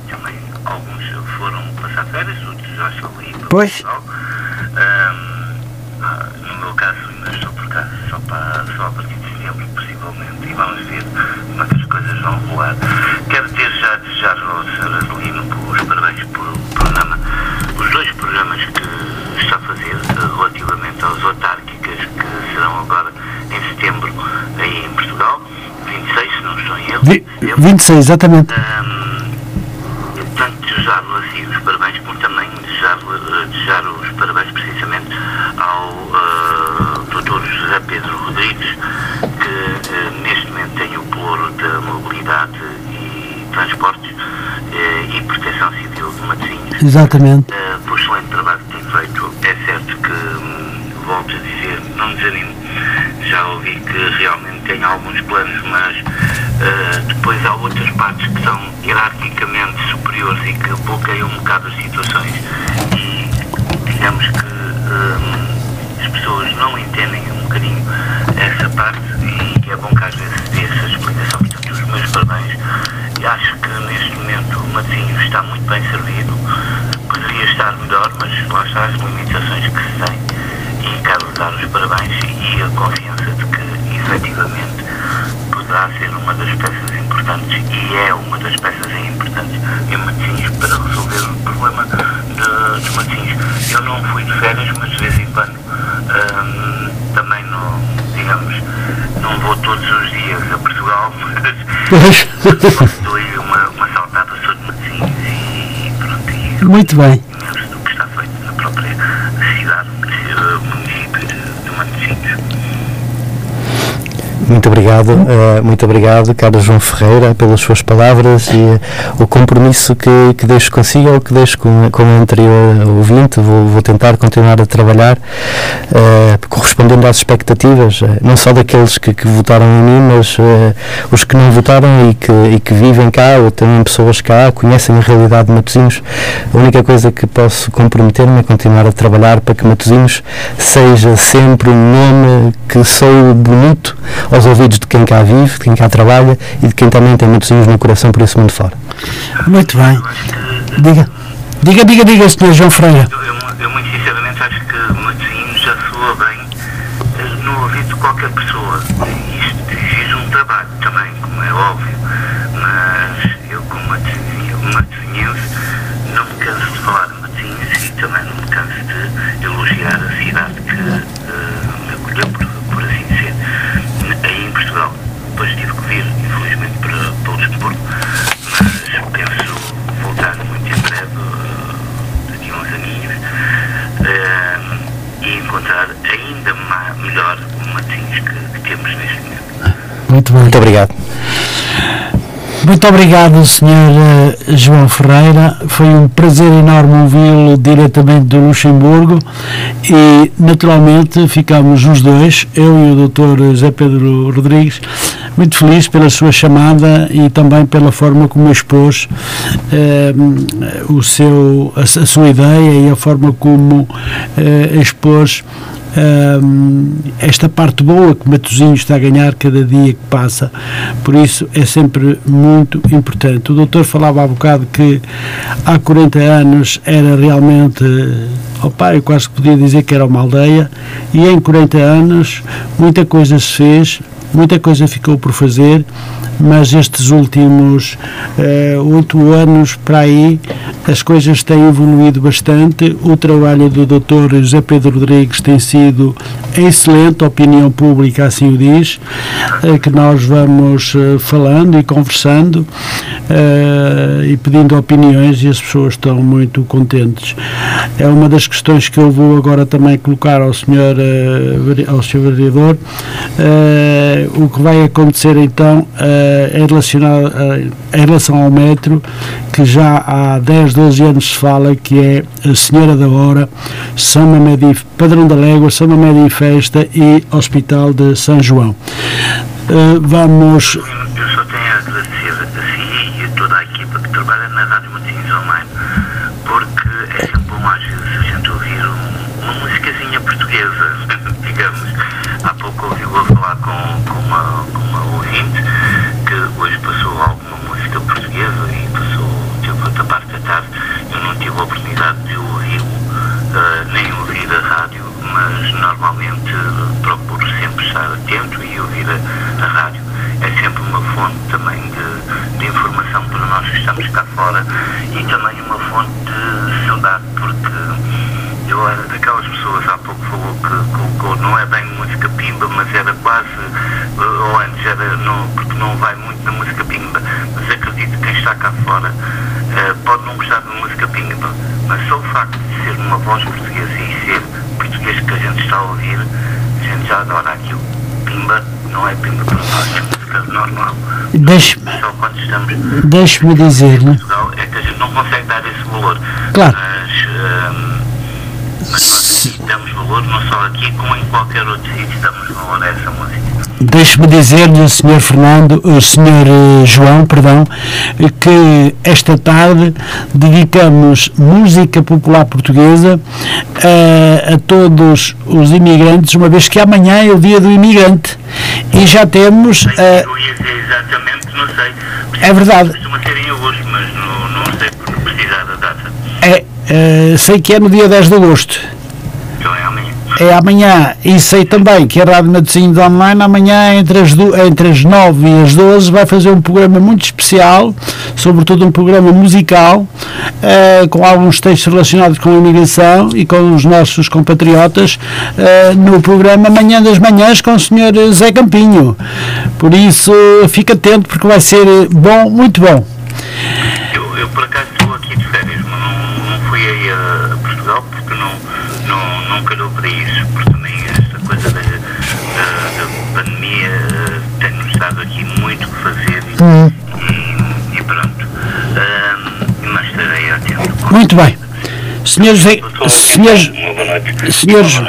e também alguns foram passar férias, outros já estão aí Pois. Portugal. Ahm, ah, no meu caso, ainda estou por cá só, para, só a partir de setembro, possivelmente, e vamos ver como é que as coisas vão rolar. Quero desde já desejar ao Sr. Adelino os parabéns pelo programa, os dois programas que está a fazer eh, relativamente às autárquicas que serão agora em setembro aí em Portugal, 26, se não estou em erro. Vi- setembro. 26, exatamente. Ahm, tanto desejar-lhe assim os parabéns, como também desejar, eh, desejar os parabéns precisamente ao uh, Dr. José Pedro Rodrigues, que eh, neste momento tem o ploro da mobilidade e transportes eh, e proteção civil de Matosinhos. Exatamente. Uh, pelo excelente trabalho que tem feito. É certo que, hum, volto a dizer, não desanimo. já ouvi que realmente tem alguns planos, mas eh, depois há outras partes que são hierarquicamente superiores e que bloqueiam um bocado as situações. E digamos que eh, as pessoas não entendem um bocadinho essa parte e é bom que às vezes dê essa explicação. Portanto, os meus parabéns. E acho que neste momento o Matosinhos está muito bem servido, poderia estar melhor, mas lá está as limitações que se tem e quero dar os parabéns e a confiança de que efetivamente poderá ser uma das peças importantes e é uma das peças importantes em Matosinhos para resolver o problema de, dos Matosinhos. Eu não fui de férias, mas de vez em quando hum, também não, digamos, não vou todos os dias a Portugal, [laughs] mas dou uma, uma saltada sobre Matosinhos e pronto, e Muito bem. imenso do que está feito na própria cidade, eh, município de, de Matosinhos. Muito obrigado, eh, muito obrigado, Carlos João Ferreira, pelas suas palavras e eh, o compromisso que, que deixo consigo ou que deixo com, com o anterior ouvinte. Vou, vou tentar continuar a trabalhar eh, correspondendo às expectativas, não só daqueles que, que votaram em mim, mas os que não votaram e que, e que vivem cá, ou também pessoas cá, conhecem a realidade de Matosinhos. A única coisa que posso comprometer-me é continuar a trabalhar para que Matosinhos seja sempre um nome que soe bonito aos ouvidos de quem cá vive, de quem cá trabalha e de quem também tem Matosinhos no coração por esse mundo fora. Muito bem. Diga. Diga, diga, diga, Sr. João Freire. Eu, eu, eu Muito bem. Muito obrigado. Muito obrigado, Sr. João Ferreira. Foi um prazer enorme ouvi-lo diretamente do Luxemburgo e, naturalmente, ficámos os dois, eu e o Dr. José Pedro Rodrigues, muito felizes pela sua chamada e também pela forma como expôs eh, o seu, a, a sua ideia e a forma como eh, expôs hum, esta parte boa que Matosinhos está a ganhar cada dia que passa. Por isso é sempre muito importante. O doutor falava há bocado que há 40 anos era realmente, opa, eu quase podia dizer que era uma aldeia, e em 40 anos muita coisa se fez, muita coisa ficou por fazer, mas estes últimos eh, oito anos para aí as coisas têm evoluído bastante. O trabalho do Dr. José Pedro Rodrigues tem sido excelente, a opinião pública assim o diz, eh, que nós vamos eh, falando e conversando e pedindo opiniões e as pessoas estão muito contentes. É uma das questões que eu vou agora também colocar ao senhor, ao senhor vereador. O que vai acontecer então é relacionado eh, em relação ao metro, que já há 10, 12 anos se fala que é a Senhora da Hora, São Mamede, Padrão da Légua, São Mamede e Festa e Hospital de São João. Eh, vamos Eu só tenho a agradecer a si e a toda a equipa que trabalha na Rádio Matosinhos Online, porque é sempre bom às vezes a gente ouvir um- uma musicazinha portuguesa, digamos. Há pouco ouvi-o a falar com, com, uma, com uma ouvinte que hoje passou alguma música portuguesa e passou, teve outra parte da tarde. Eu não tive a oportunidade de ouvi-lo, eh, nem ouvir a rádio, mas normalmente eh, procuro sempre estar atento e ouvir a, a rádio. É sempre uma fonte também de, de informação para nós que estamos cá fora e também uma fonte de saudade, porque eu era daquelas pessoas, há pouco falou que colocou, não é bem música pimba, mas era quase, eh, ou antes era, não, porque não vai muito na música pimba, mas acredito que quem está cá fora eh, pode não gostar de música pimba, mas só o facto de ser uma voz portuguesa e ser português que a gente está a ouvir, a gente já adora aquilo. Pimba não é pimba para nós, é música normal. Deixe-me Só quando estamos deixe-me dizer-lhe Portugal é que a gente não consegue dar esse valor. Claro. Mas hum, Mas nós aqui damos valor, não só aqui, como em qualquer outro sítio, damos valor a essa música. Deixe-me dizer-lhe, Sr. Fernando, o Sr. João, perdão, que esta tarde dedicamos música popular portuguesa a, a todos os imigrantes, uma vez que amanhã é o dia do imigrante e já temos. Sei É verdade. Costuma ser em agosto, mas não, não sei precisar da data. é, eh, sei que é no dia 10 de agosto. É amanhã. E sei também que a Rádio Matosinhos Online amanhã entre as, du- entre as 9 e as 12 vai fazer um programa muito especial, sobretudo um programa musical, eh, com alguns textos relacionados com a imigração e com os nossos compatriotas, eh, no programa Manhã das Manhãs com o Sr. Zé Campinho. Por isso, fica atento porque vai ser bom, muito bom. E, pronto. Mas estarei atento. Muito bem. Senhores, senhores, senhores-.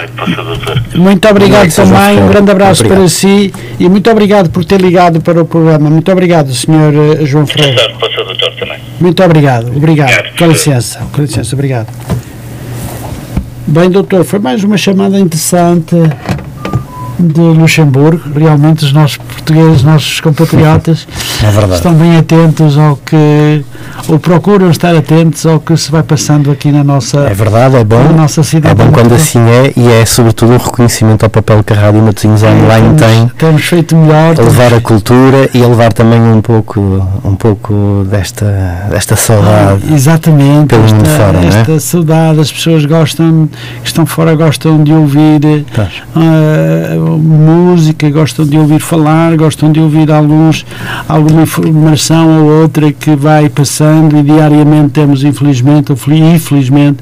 Muito obrigado também, um grande abraço Obrigado. para si e muito obrigado por ter ligado para o programa. Muito obrigado, Sr. João Freire. Muito obrigado, obrigado. Obrigado. Com licença, com licença, obrigado. Bem, doutor, foi mais uma chamada interessante de Luxemburgo. Realmente os nossos portugueses, os nossos compatriotas [laughs] É estão bem atentos ao que, ou procuram estar atentos ao que se vai passando aqui na nossa, É verdade, é na bom. nossa cidade. É bom quando assim é e é sobretudo um reconhecimento ao papel que a Rádio Matosinhos Online temos, tem temos feito melhor. a levar a cultura e a levar também um pouco, um pouco desta, desta saudade. Ah, Exatamente, pelo mundo esta, fora, é? esta saudade, as pessoas gostam, que estão fora gostam de ouvir ah, música, gostam de ouvir falar, gostam de ouvir alguns, alguma informação ou outra que vai passando e diariamente temos infelizmente ou fel- infelizmente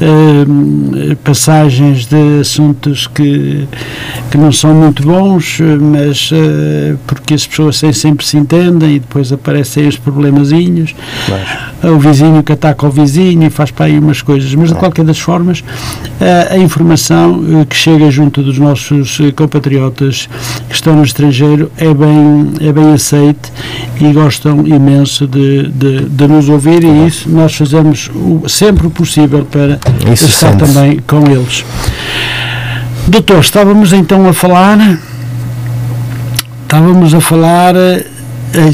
ah, passagens de assuntos que, que não são muito bons, eh, mas ah, porque as pessoas sempre se entendem e depois aparecem os problemazinhos o vizinho que ataca o vizinho e faz para aí umas coisas, mas de qualquer das formas a informação eh, que chega junto dos nossos eh, compatriotas que estão no estrangeiro é bem, é bem aceite e gostam imenso de, de, de nos ouvir e isso nós fazemos o, sempre o possível para Isso estar sente-se. também com eles. Doutor, estávamos então a falar estávamos a falar eh,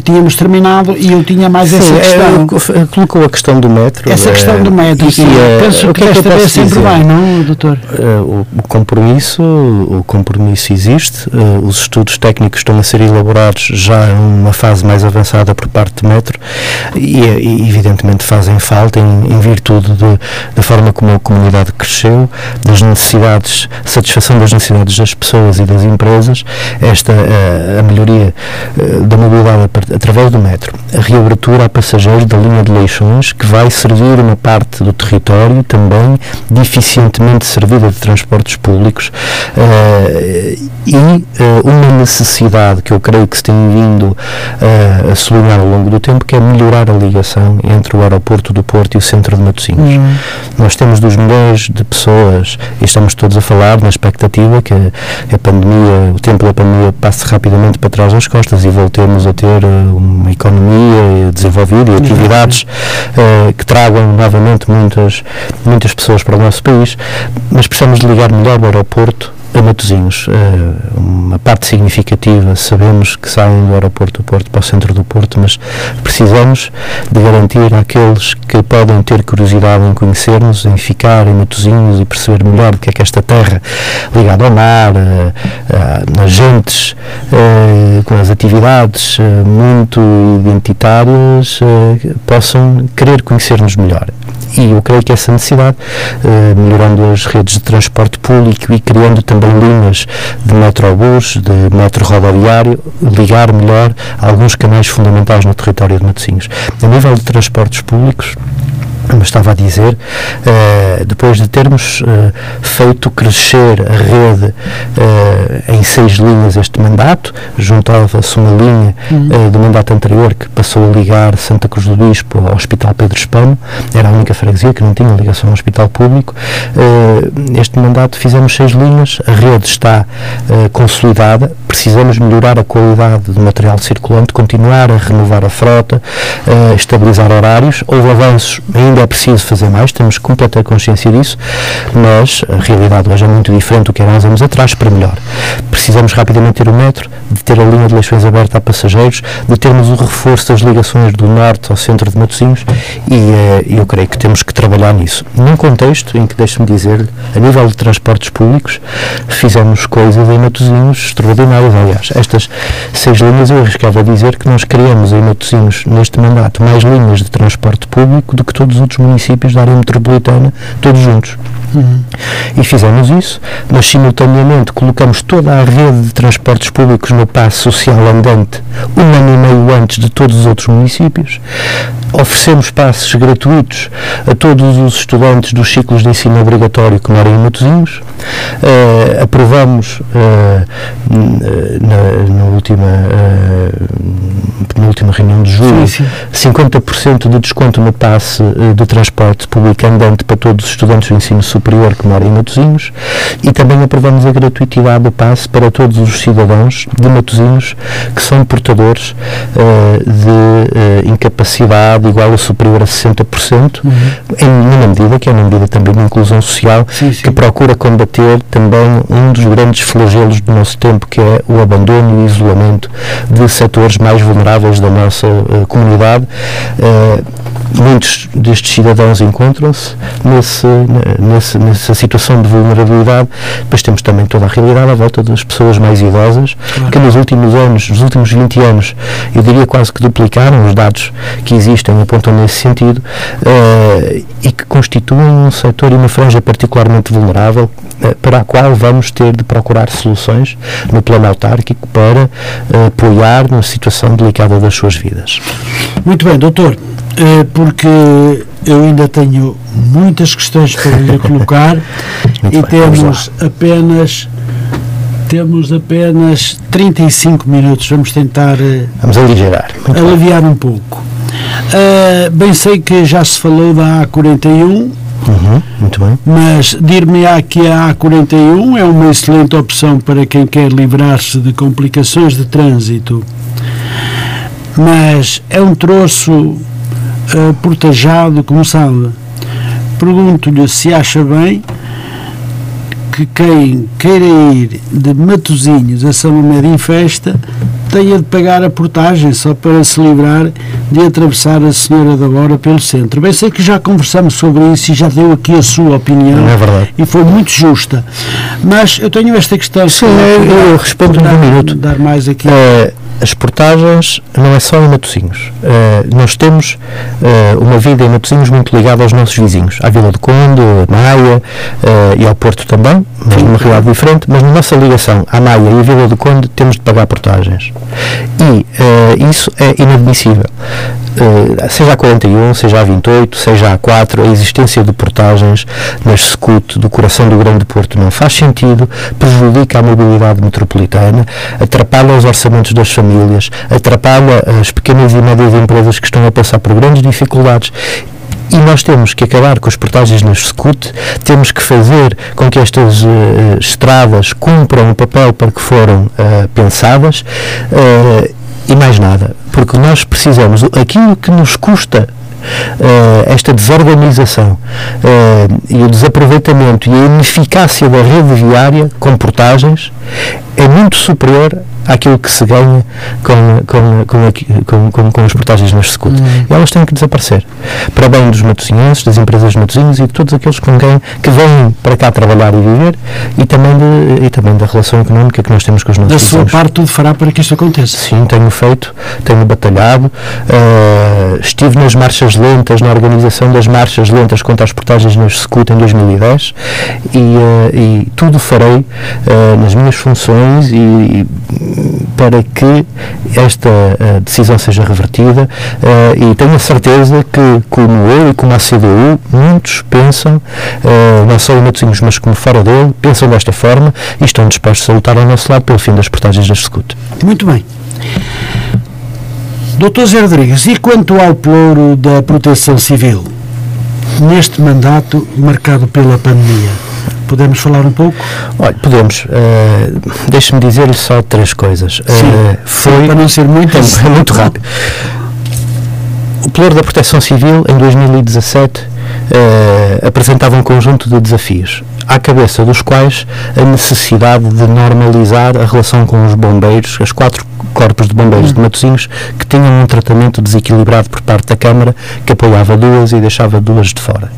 tínhamos terminado e eu tinha mais essa Sim, questão. é, eh, colocou a questão do metro. Essa eh, questão do metro, e, sim. eh, Penso que que é que desta vez sempre bem, não, doutor? Eh, o, o compromisso, o compromisso existe, eh, os estudos técnicos estão a ser elaborados já numa fase mais avançada por parte do Metro e, eh, e, evidentemente fazem falta em, em virtude de- da forma como a comunidade cresceu, das necessidades, satisfação das necessidades das pessoas e das empresas, esta eh, a melhoria eh, da mobilidade através do metro, a reabertura a passageiros da linha de Leixões que vai servir uma parte do território também deficientemente servida de transportes públicos eh, e eh, uma necessidade que eu creio que se tem vindo eh, a sublinhar ao longo do tempo que é melhorar a ligação entre o aeroporto do Porto e o centro de Matosinhos. Nós temos dos milhões de pessoas e estamos todos a falar na expectativa que a, a pandemia, o tempo da pandemia passe rapidamente para trás das costas e voltemos a ter eh, uma economia desenvolvida e atividades eh, que tragam novamente muitas, muitas pessoas para o nosso país, mas precisamos de ligar melhor o aeroporto a Matosinhos. Eh, uma parte significativa sabemos que saem do aeroporto do Porto para o centro do Porto, mas precisamos de garantir àqueles que podem ter curiosidade em conhecer-nos, em ficar em Matosinhos e perceber melhor o que é que esta terra ligada ao mar, eh, eh, nas gentes, com as atividades muito identitárias, eh, possam querer conhecer-nos melhor. E eu creio que essa necessidade, eh, melhorando as redes de transporte público e criando também linhas de metrobus, de metro rodoviário, ligar melhor alguns canais fundamentais no território de Matosinhos. A nível de transportes públicos, mas estava a dizer, uh, depois de termos feito crescer a rede em seis linhas este mandato, juntava-se uma linha uhum. Do mandato anterior que passou a ligar Santa Cruz do Bispo ao Hospital Pedro Espano, era a única freguesia que não tinha ligação ao Hospital Público. este mandato fizemos seis linhas, a rede está consolidada, precisamos melhorar a qualidade do material circulante, continuar a renovar a frota, estabilizar horários, houve avanços ainda ainda é preciso fazer mais, temos completa consciência disso, mas a realidade hoje é muito diferente do que era há uns anos atrás, para melhor. Precisamos rapidamente ter o metro, de ter a linha de Leixões aberta a passageiros, de termos o reforço das ligações do norte ao centro de Matosinhos e uh, eu creio que temos que trabalhar nisso. Num contexto em que, deixe-me dizer-lhe, a nível de transportes públicos, fizemos coisas em Matosinhos extraordinárias. Aliás, estas seis linhas eu arriscava a dizer que nós criamos em Matosinhos, neste mandato, mais linhas de transporte público do que todos os outros municípios da área metropolitana, todos juntos. Uhum. E fizemos isso, mas simultaneamente colocamos toda a rede de transportes públicos no passo social andante um ano e meio antes de todos os outros municípios. Oferecemos passos gratuitos a todos os estudantes dos ciclos de ensino obrigatório que moram em Matosinhos. Uh, aprovamos uh, na, na, última, uh, na última reunião de julho sim, sim. 50% de desconto no passe de transporte público andante para todos os estudantes do ensino superior que moram em Matosinhos e também aprovamos a gratuitidade do passe para todos os cidadãos de Matosinhos que são portadores uh, de uh, incapacidade igual ou superior a 60%, uhum. em uma medida que é uma medida também de inclusão social sim, sim. que procura combater também um dos grandes flagelos do nosso tempo que é o abandono e o isolamento de setores mais vulneráveis da nossa uh, comunidade muitos destes cidadãos encontram-se nesse, nessa situação de vulnerabilidade. Depois temos também toda a realidade à volta das pessoas mais idosas, claro. que nos últimos anos, nos últimos 20 anos, eu diria quase que duplicaram os dados que existem apontam nesse sentido uh, e que constituem um setor e uma franja particularmente vulnerável uh, para a qual vamos ter de procurar soluções no plano autárquico para uh, apoiar na situação delicada das suas vidas. Muito bem, doutor. Eh, porque eu ainda tenho muitas questões para lhe colocar [laughs] e bem, temos apenas temos apenas 35 minutos. Vamos tentar eh, vamos aligerar, aliviar bem. um pouco. Uh, bem sei que já se falou da A41. Uhum, muito bem. Mas dir-me-á que a A41 é uma excelente opção para quem quer livrar-se de complicações de trânsito. Mas é um troço uh, portajado, como sabe. Pergunto-lhe se acha bem que quem queira ir de Matozinhos a São Mamed em festa tenha de pagar a portagem só para se livrar de atravessar a Senhora da Hora pelo centro. Bem, sei que já conversamos sobre isso e já deu aqui a sua opinião. É verdade. E foi muito justa. Mas eu tenho esta questão. Sim, eu, eu respondo num minuto. Dar mais aqui. É as portagens não é só em Matosinhos. Uh, nós temos uh, uma vida em Matosinhos muito ligada aos nossos vizinhos, à Vila do Conde, à Maia uh, e ao Porto também, mas numa realidade diferente. Mas na nossa ligação à Maia e à Vila do Conde temos de pagar portagens. E isso é inadmissível. Seja a 41, seja a 28, seja a 4, a existência de portagens nas SCUT do coração do Grande Porto não faz sentido, prejudica a mobilidade metropolitana, atrapalha os orçamentos das famílias atrapalha as pequenas e médias empresas que estão a passar por grandes dificuldades. E nós temos que acabar com as portagens nas SCUT, temos que fazer com que estas uh, estradas cumpram o papel para que foram uh, pensadas uh, e mais nada, porque nós precisamos, aquilo que nos custa esta desorganização e o desaproveitamento e a ineficácia da rede viária com portagens é muito superior àquilo que se ganha com, com, com, com, com as portagens nas. Uhum. E elas têm que desaparecer. Para bem dos matosinhenses, das empresas de matosinhos e de todos aqueles com quem que vêm para cá trabalhar e viver e também, de, e também da relação económica que nós temos com os nossos Da sua parte, tudo fará para que isto aconteça? Sim, tenho feito, tenho batalhado, uh, estive nas marchas lentas, na organização das marchas lentas contra as portagens nas SECUT em 2010 e, uh, e tudo farei uh, nas minhas funções e, e para que esta uh, decisão seja revertida uh, e tenho a certeza que, como eu e como a CDU, muitos pensam, uh, não só em Matosinhos, mas como fora dele, pensam desta forma e estão dispostos a lutar ao nosso lado pelo fim das portagens da SECUT. Muito bem. Doutor Zé Rodrigues, e quanto ao ploro da proteção civil? Neste mandato marcado pela pandemia, podemos falar um pouco? Olha, podemos. Uh, Deixe-me dizer-lhe só três coisas. Sim, uh, foi para não ser muito, [laughs] é, muito rápido. O ploro da proteção civil em 2017 uh, apresentava um conjunto de desafios, à cabeça dos quais a necessidade de normalizar a relação com os bombeiros, as quatro corpos de bombeiros de Matosinhos, que tinham um tratamento desequilibrado por parte da Câmara, que apoiava duas e deixava duas de fora.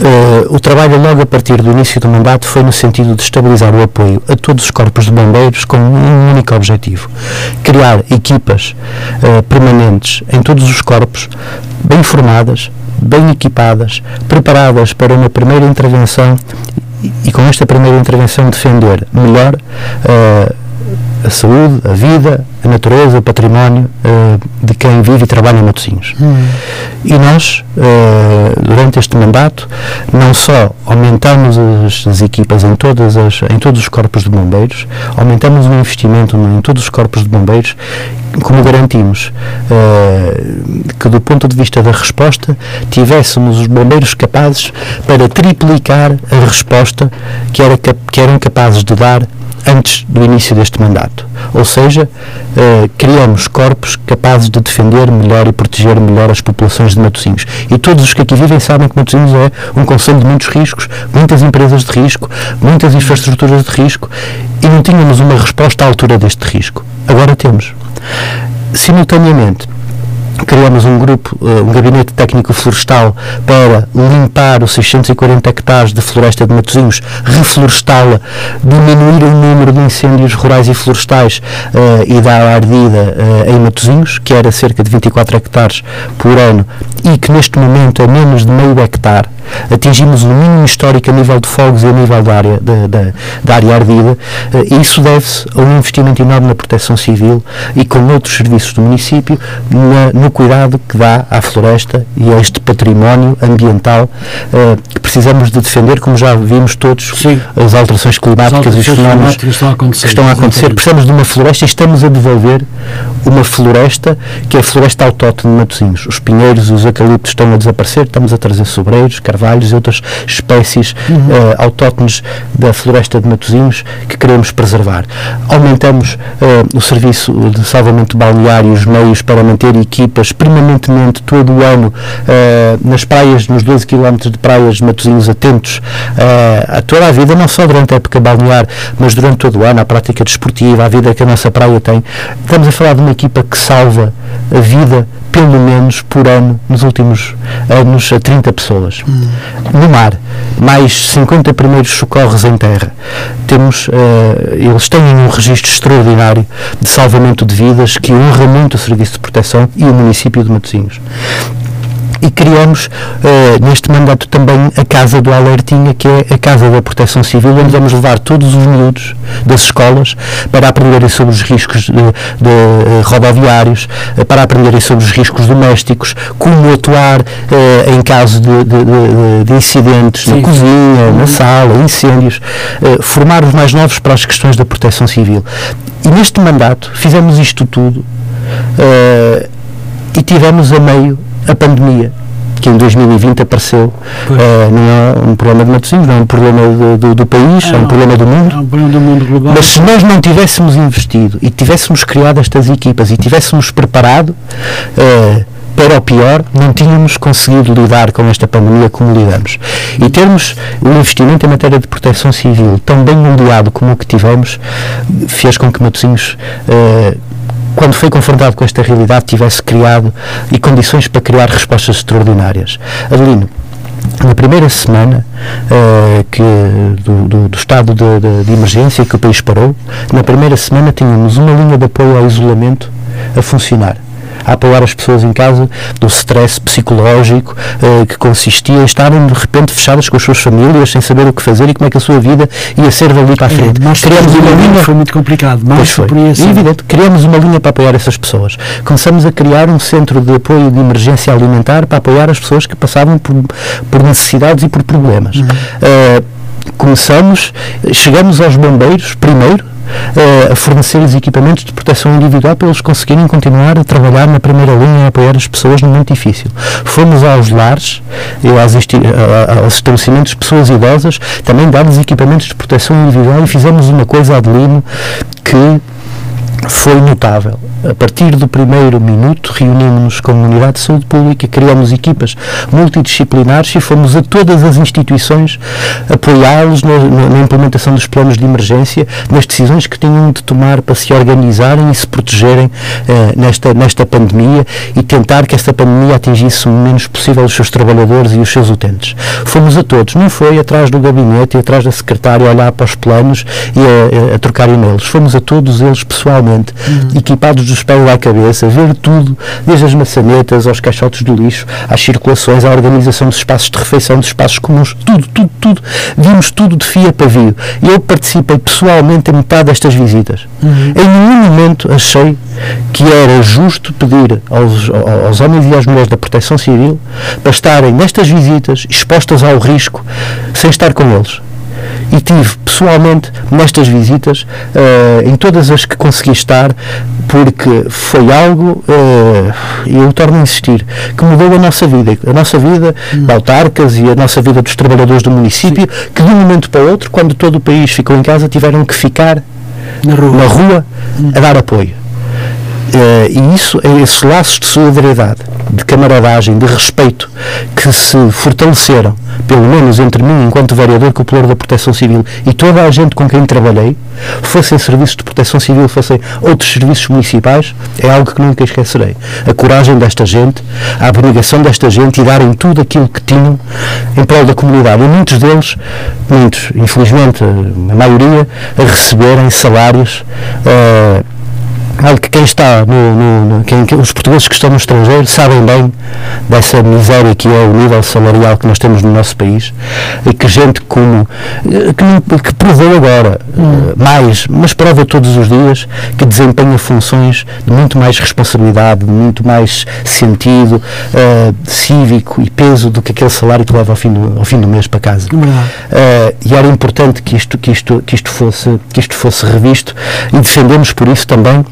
Uh, o trabalho logo a partir do início do mandato foi no sentido de estabilizar o apoio a todos os corpos de bombeiros com um único objetivo: criar equipas uh, permanentes em todos os corpos, bem formadas, bem equipadas, preparadas para uma primeira intervenção e, e com esta primeira intervenção defender melhor uh, a saúde, a vida, a natureza, o património uh, de quem vive e trabalha em Matosinhos. Hum. E nós, uh, durante este mandato, não só aumentamos as, as, equipas em, todas as, em todos os corpos de bombeiros, aumentamos o investimento em todos os corpos de bombeiros, como garantimos uh, que, do ponto de vista da resposta, tivéssemos os bombeiros capazes para triplicar a resposta que, era, que eram capazes de dar antes do início deste mandato. Ou seja, eh, criamos corpos capazes de defender melhor e proteger melhor as populações de Matosinhos. E todos os que aqui vivem sabem que Matosinhos é um conselho de muitos riscos, muitas empresas de risco, muitas infraestruturas de risco e não tínhamos uma resposta à altura deste risco. Agora temos. Simultaneamente, criamos um grupo, uh, um gabinete técnico florestal para limpar os 640 hectares de floresta de Matosinhos, reflorestá-la, diminuir o número de incêndios rurais e florestais uh, e dar a ardida uh, em Matosinhos, que era cerca de 24 hectares por ano e que neste momento é menos de meio hectare. Atingimos o mínimo histórico a nível de fogos e a nível da área, da, área ardida. isso deve-se a um investimento enorme na proteção civil e com outros serviços do município na, no cuidado que dá à floresta e a este património ambiental uh, que precisamos de defender, como já vimos todos, Sim. as alterações climáticas e os fenómenos que estão a acontecer. Estão a acontecer. Precisamos de uma floresta e estamos a devolver uma floresta que é a floresta autóctone de Matosinhos. Os pinheiros e os eucaliptos estão a desaparecer, estamos a trazer sobreiros, carvalhos e outras espécies uhum. uh, autóctones da floresta de Matosinhos que queremos preservar. Aumentamos uh, o serviço de salvamento balneário e os meios para manter equipas permanentemente todo o ano uh, nas praias, nos 12 km de praias de Matosinhos atentos uh, a toda a vida, não só durante a época balnear, mas durante todo o ano, à prática desportiva, à vida que a nossa praia tem. Estamos a falar de uma equipa que salva a vida pelo menos por ano, nos últimos anos, a 30 pessoas. Hum. No mar, mais 50 primeiros socorros em terra. Temos, uh, eles têm um registro extraordinário de salvamento de vidas que honra muito o Serviço de Proteção e o município de Matosinhos e criamos uh, neste mandato também a Casa do Alertinha, que é a Casa da Proteção Civil, onde vamos levar todos os miúdos das escolas para aprenderem sobre os riscos de, de uh, rodoviários, uh, para aprenderem sobre os riscos domésticos, como atuar em caso de, de, de incidentes Sim. na cozinha, uhum. na sala, incêndios, formar os mais novos para as questões da proteção civil. E neste mandato fizemos isto tudo e tivemos a meio a pandemia que em 2020 apareceu uh, não é um problema de Matosinhos, não é um problema do, do, do país, é, é um problema do mundo. É um problema do mundo global. Mas se nós não tivéssemos investido e tivéssemos criado estas equipas e tivéssemos preparado uh, para o pior, não tínhamos conseguido lidar com esta pandemia como lidamos. E termos o investimento em matéria de proteção civil tão bem mundiado como o que tivemos, fez com que Matosinhos uh, quando foi confrontado com esta realidade, tivesse criado e condições para criar respostas extraordinárias. Adelino, na primeira semana uh, que, do, do, do estado de, de, de, emergência que o país parou, na primeira semana tínhamos uma linha de apoio ao isolamento a funcionar. A apoiar as pessoas em casa do stress psicológico eh, que consistia em estarem de repente fechadas com as suas famílias, sem saber o que fazer e como é que a sua vida ia ser dali para a frente. É, mas Criamos uma linha foi muito complicado. Mas foi. É evidente, criamos uma linha para apoiar essas pessoas. Começamos a criar um centro de apoio de emergência alimentar para apoiar as pessoas que passavam por, por necessidades e por problemas. Uh, começamos, chegamos aos bombeiros primeiro. Uh, a fornecer-lhes equipamentos de proteção individual para eles conseguirem continuar a trabalhar na primeira linha e apoiar as pessoas num momento difícil. Fomos aos lares, e às insti- a- a- aos estabelecimentos de pessoas idosas, também dar-lhes equipamentos de proteção individual e fizemos uma coisa, Adelino, que foi notável. A partir do primeiro minuto, reunimos-nos com a Unidade de Saúde Pública, criamos equipas multidisciplinares e fomos a todas as instituições apoiá-los na, na- implementação dos planos de emergência, nas decisões que tinham de tomar para se organizarem e se protegerem eh, nesta, nesta pandemia e tentar que esta pandemia atingisse o menos possível os seus trabalhadores e os seus utentes. Fomos a todos, não foi atrás do gabinete e atrás da secretária a olhar para os planos e a, a- a trocar e-mails. Fomos a todos eles pessoalmente, equipados dos pés à cabeça, ver tudo, desde as maçanetas aos caixotes do lixo, às circulações, à organização dos espaços de refeição, dos espaços comuns, tudo, tudo, tudo. Vimos tudo de fio a pavio. Eu participei pessoalmente em metade destas visitas. Em nenhum momento achei que era justo pedir aos, aos homens e às mulheres da Proteção Civil para estarem nestas visitas expostas ao risco sem estar com eles e tive pessoalmente nestas visitas, eh, em todas as que consegui estar, porque foi algo, e eu torno a insistir, que mudou a nossa vida, a nossa vida de autarcas e a nossa vida dos trabalhadores do município, que de um momento para o outro, quando todo o país ficou em casa, tiveram que ficar Na rua. na rua a dar apoio. Eh, e isso, é esses laços de solidariedade, de camaradagem, de respeito que se fortaleceram, pelo menos entre mim, enquanto vereador popular da Proteção Civil e toda a gente com quem trabalhei, fossem serviços de proteção civil, fossem outros serviços municipais, é algo que nunca esquecerei. A coragem desta gente, a abnegação desta gente e darem tudo aquilo que tinham em prol da comunidade. E muitos deles, muitos, infelizmente, a maioria, a receberem salários. eh, algo que quem está no, no- no- quem, que os portugueses que estão no estrangeiro sabem bem dessa miséria que é o nível salarial que nós temos no nosso país e que gente como eh, que, que provou agora eh, mais, mas prova todos os dias que desempenha funções de muito mais responsabilidade, de muito mais sentido eh, cívico e peso do que aquele salário que leva ao fim do, ao fim do mês para casa. Eh, e era importante que isto, que, isto, que, isto fosse, que isto fosse revisto e defendemos por isso também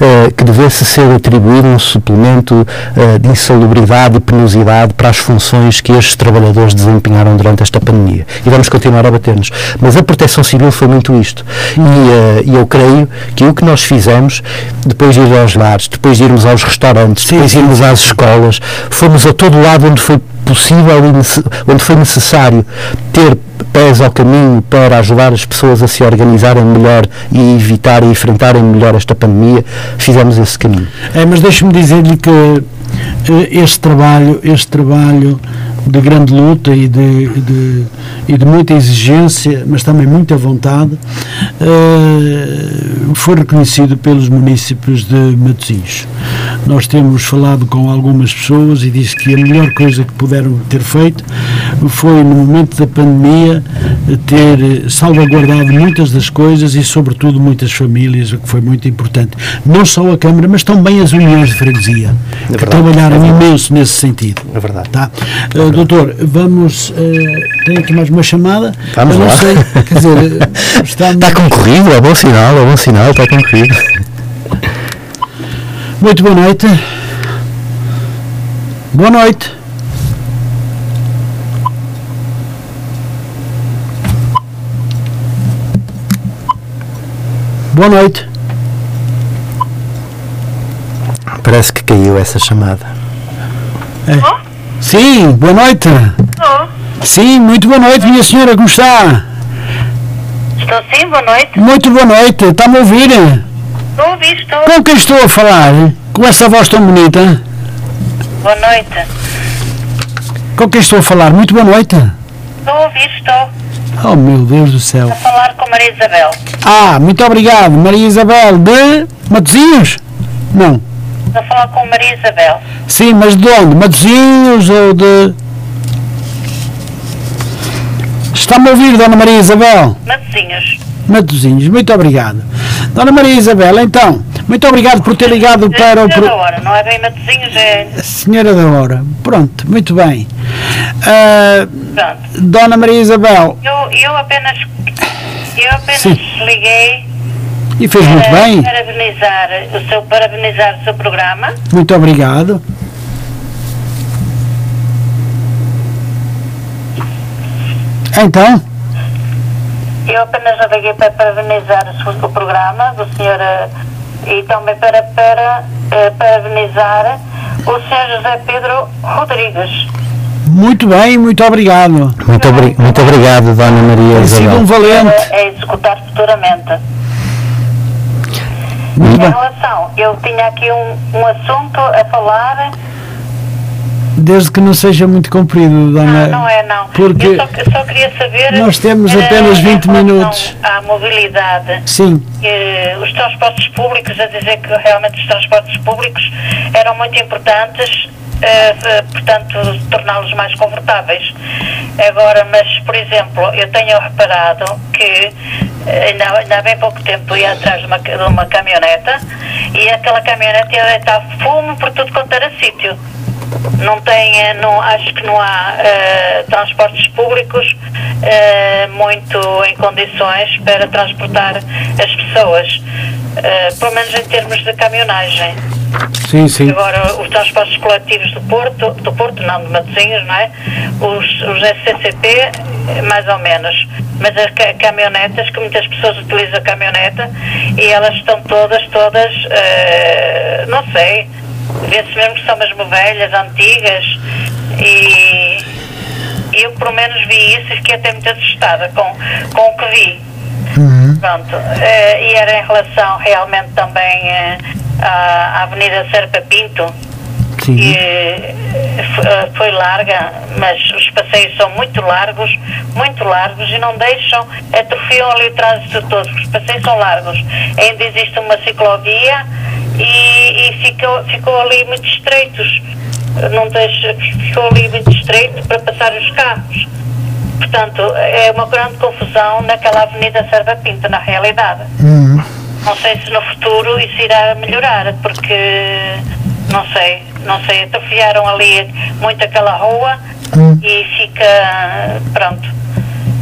eh, que devesse ser atribuído um suplemento eh, de insalubridade e penosidade para as funções que estes trabalhadores desempenharam durante esta pandemia. E vamos continuar a bater-nos. Mas a proteção civil foi muito isto. E, eh, eu creio que o que nós fizemos, depois de ir aos lares, depois de irmos aos restaurantes, depois de irmos às escolas, fomos a todo lado onde foi possível e onde foi necessário ter pés ao caminho para ajudar as pessoas a se organizarem melhor e evitar e enfrentarem melhor esta pandemia, fizemos esse caminho. É, mas deixe-me dizer-lhe que eh, este trabalho, este trabalho de grande luta e de, de- e de muita exigência, mas também muita vontade, eh, foi reconhecido pelos municípios de Matosinhos. Nós temos falado com algumas pessoas e disse que a melhor coisa que puderam ter feito foi, no momento da pandemia, eh, ter eh, salvaguardado muitas das coisas e, sobretudo, muitas famílias, o que foi muito importante. Não só a Câmara, mas também as uniões de freguesia, que verdade, trabalharam é imenso nesse sentido. É verdade. Tá? Doutor, vamos. eh, tem aqui mais uma chamada. Vamos Eu não lá. sei, quer dizer, [laughs] está Está concorrido, é bom sinal, é bom sinal, está concorrido. Muito boa noite. Boa noite. Boa noite. Parece que caiu essa chamada. Sim, boa noite. Estou. Sim, muito boa noite, minha senhora, como está? Estou sim, boa noite. Muito boa noite, está-me a ouvir? Estou a ouvir, estou. Com quem estou a falar? Com essa voz tão bonita? Boa noite. Com quem estou a falar? Muito boa noite. Estou a ouvir, estou. Oh, meu Deus do céu. A falar com Maria Isabel. Ah, muito obrigado. Maria Isabel de Matosinhos? Não. Estou a falar com Maria Isabel. Sim, mas de onde? Matosinhos ou de. Está-me a ouvir, Dona Maria Isabel? Matosinhos. Matosinhos, muito obrigado. Dona Maria Isabel, então, muito obrigado por ter ligado para o. Senhora da hora, não é bem Matosinhos, é. Senhora da Hora, pronto, muito bem. Ah, Pronto. Dona Maria Isabel, Eu, eu apenas. Eu apenas Sim. liguei e fez muito bem, parabenizar o seu, parabenizar o seu programa. muito obrigado. Então, Eu apenas liguei para parabenizar o, programa do senhor eh, e também para, para eh, parabenizar o senhor José Pedro Rodrigues. muito bem, muito obrigado. Muito, obri- muito obrigado, Dona Maria Tem sido um Isabel. valente. para executar futuramente. Em relação, eu tinha aqui um, um assunto a falar. Desde que não seja muito comprido, Dona. Não, não é não. Porque Eu só, só queria saber. nós temos eh, apenas em 20 relação minutos. À mobilidade. Sim, eh, os transportes públicos, a dizer que realmente os transportes públicos eram muito importantes, eh, eh, portanto, torná-los mais confortáveis. Agora, mas, por exemplo, eu tenho reparado que eh, ainda, há bem pouco tempo ia atrás de uma, de uma caminhoneta e aquela caminhoneta deitar fumo por tudo quanto era sítio. Não tem, eh, não, acho que não há eh, transportes públicos eh, muito em condições para transportar as pessoas, eh, pelo menos em termos de caminhonagem. sim, sim. Agora, os transportes coletivos do Porto, do Porto não, de Matosinhos, não é? Os, os SCCP, mais ou menos. Mas as ca- caminhonetas, que muitas pessoas utilizam a caminhoneta e elas estão todas, todas, eh, não sei, vê-se mesmo que são mesmo velhas, antigas e eu pelo menos vi isso e fiquei até muito assustada com, com o que vi. Pronto, eh, e era em relação realmente também eh, à Avenida Serpa Pinto, sim. que eh, foi larga, mas os passeios são muito largos, muito largos e não deixam, atrofiam ali o trânsito todo, os passeios são largos. Ainda existe uma ciclovia e, e ficou, ficou ali muito estreitos, não deixa, ficou ali muito estreito para passar os carros. Portanto, é uma grande confusão naquela Avenida Serva Pinto, na realidade. Uhum. Não sei se no futuro isso irá melhorar, porque não sei, não sei, atrofiaram ali muito aquela rua e fica pronto.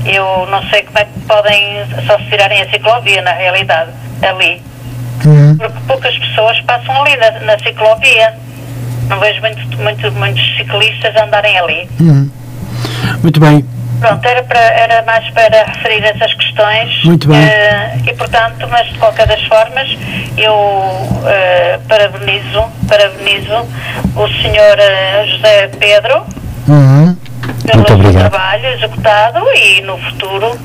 Eu não sei como é que podem só se tirarem a ciclovia na realidade, ali. Uhum. Porque poucas pessoas passam ali na, na ciclovia. Não vejo muito, muito, muitos ciclistas andarem ali. Uhum. Muito bem. Pronto, era, para, era mais para referir essas questões. Muito bem. Eh, e, portanto, mas de qualquer das formas, eu eh, parabenizo, parabenizo o senhor eh, José Pedro Uhum. pelo Muito seu obrigado. trabalho executado e no futuro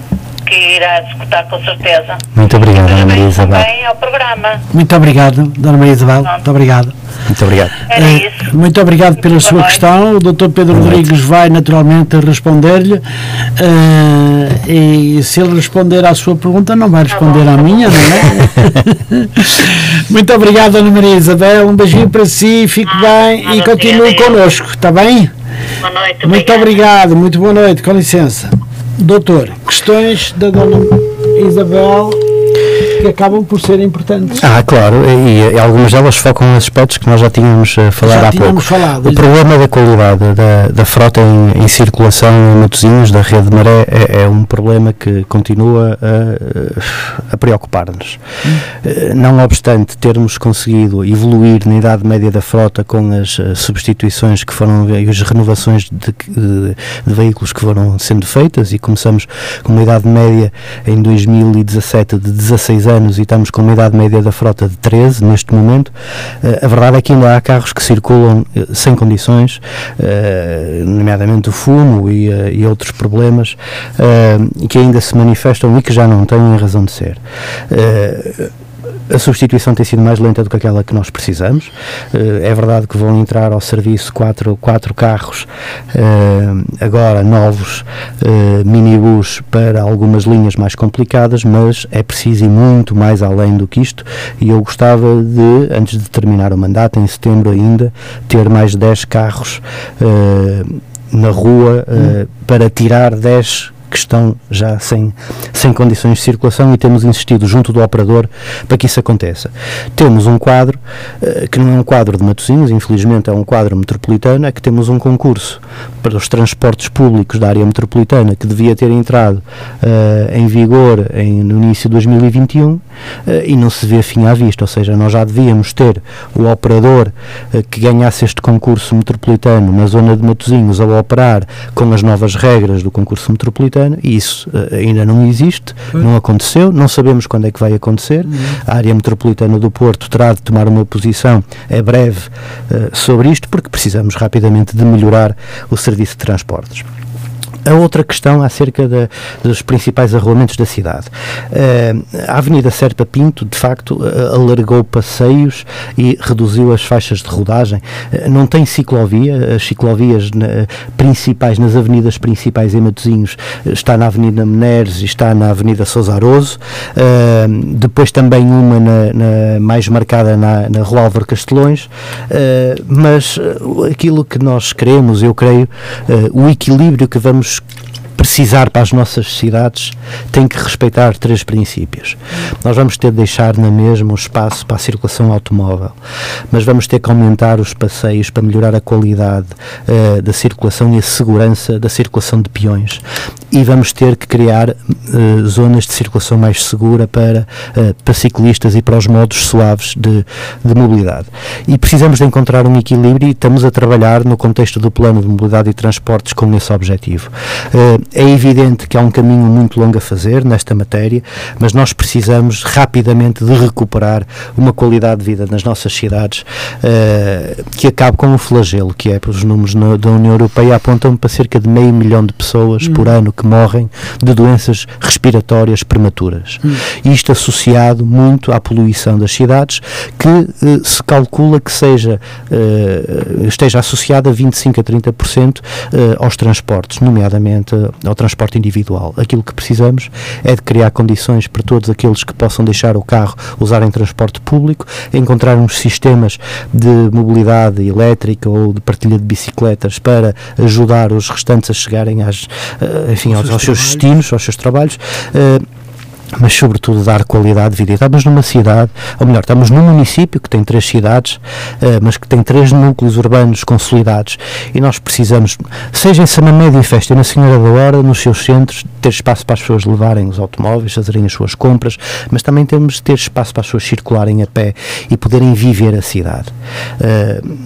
que irá executar com certeza. Muito obrigado, Dona Maria Isabel. também ao programa. Muito obrigado, Dona Maria Isabel. Muito obrigado. Muito obrigado. Era Eh, isso. Muito obrigado pela Boa sua noite. questão. O Dr. Pedro Rodrigues vai naturalmente responder-lhe. eh, e se ele responder à sua pergunta, não vai responder à minha, não é? [laughs] muito obrigado, Dona Maria Isabel. Um beijinho para si, fique bem e continue connosco, está bem? Boa noite. Muito obrigado, muito boa noite, com licença. Doutor, questões da Dona Isabel que acabam por ser importantes. Ah, claro, e, e algumas delas focam aspectos que nós já tínhamos eh, falado Já há tínhamos pouco. falado, o problema da qualidade da, da frota em, em circulação em Matosinhos, da rede de maré, é, é um problema que continua a, a preocupar-nos. Eh, Não obstante termos conseguido evoluir na idade média da frota com as eh, substituições que foram e as renovações de, de- de veículos que foram sendo feitas e começamos com uma idade média em 2017 de 16 anos e estamos com uma idade média da frota de 13 neste momento, eh, a verdade é que ainda há carros que circulam eh, sem condições, eh, nomeadamente o fumo e, e outros problemas, que ainda se manifestam e que já não têm razão de ser. Eh, a substituição tem sido mais lenta do que aquela que nós precisamos. Uh, é verdade que vão entrar ao serviço quatro, quatro carros uh, agora novos uh, minibus para algumas linhas mais complicadas, mas é preciso ir muito mais além do que isto e eu gostava de, antes de terminar o mandato, em setembro ainda, ter mais 10 carros na rua hum. para tirar 10 que estão já sem, sem condições de circulação e temos insistido junto do operador para que isso aconteça. Temos um quadro, uh, que não é um quadro de Matosinhos, infelizmente é um quadro metropolitano, é que temos um concurso para os transportes públicos da área metropolitana que devia ter entrado uh, em vigor em, no início de 2021 uh, eh, e não se vê fim à vista, ou seja, nós já devíamos ter o operador que ganhasse este concurso metropolitano na zona de Matosinhos a operar com as novas regras do concurso metropolitano e isso uh, ainda não existe, não aconteceu, não sabemos quando é que vai acontecer. Uhum. A área metropolitana do Porto terá de tomar uma posição é breve uh, sobre isto, porque precisamos rapidamente de melhorar o serviço de transportes. A outra questão acerca de, dos principais arruamentos da cidade. Uh, a Avenida Serpa Pinto, de facto, uh, alargou passeios e reduziu as faixas de rodagem. Uh, não tem ciclovia, as ciclovias principais, nas avenidas principais em Matosinhos, está na Avenida Meneres e está na Avenida Sousa Aroso. depois também uma na, na, mais marcada na, na Rua Álvaro Castelões. mas aquilo que nós queremos, eu creio, o equilíbrio que vamos знаешь, precisar para as nossas cidades tem que respeitar três princípios. Nós vamos ter de deixar na mesma o espaço para a circulação automóvel, mas vamos ter que aumentar os passeios para melhorar a qualidade uh, da circulação e a segurança da circulação de peões. E vamos ter que criar uh, zonas de circulação mais segura para, uh, para ciclistas e para os modos suaves de, de mobilidade. E precisamos de encontrar um equilíbrio e estamos a trabalhar no contexto do plano de mobilidade e transportes com esse objetivo. É evidente que há um caminho muito longo a fazer nesta matéria, mas nós precisamos rapidamente de recuperar uma qualidade de vida nas nossas cidades uh, que acabe com o flagelo, que é, os números no, da União Europeia apontam para cerca de meio milhão de pessoas hum. por ano que morrem de doenças respiratórias prematuras. Hum. Isto associado muito à poluição das cidades, que uh, se calcula que seja, uh, esteja associada a 25 a 30% aos transportes, nomeadamente ao transporte individual. Aquilo que precisamos é de criar condições para todos aqueles que possam deixar o carro usarem transporte público, encontrar uns sistemas de mobilidade elétrica ou de partilha de bicicletas para ajudar os restantes a chegarem às, eh, enfim, aos, aos seus destinos, aos seus trabalhos. Uh, mas sobretudo dar qualidade de vida. Estamos numa cidade, ou melhor, estamos num município que tem três cidades, uh, mas que tem três núcleos urbanos consolidados e nós precisamos, seja em Samamédia e Festa e na Senhora da Hora, nos seus centros, ter espaço para as pessoas levarem os automóveis, fazerem as suas compras, mas também temos de ter espaço para as pessoas circularem a pé e poderem viver a cidade. Uh,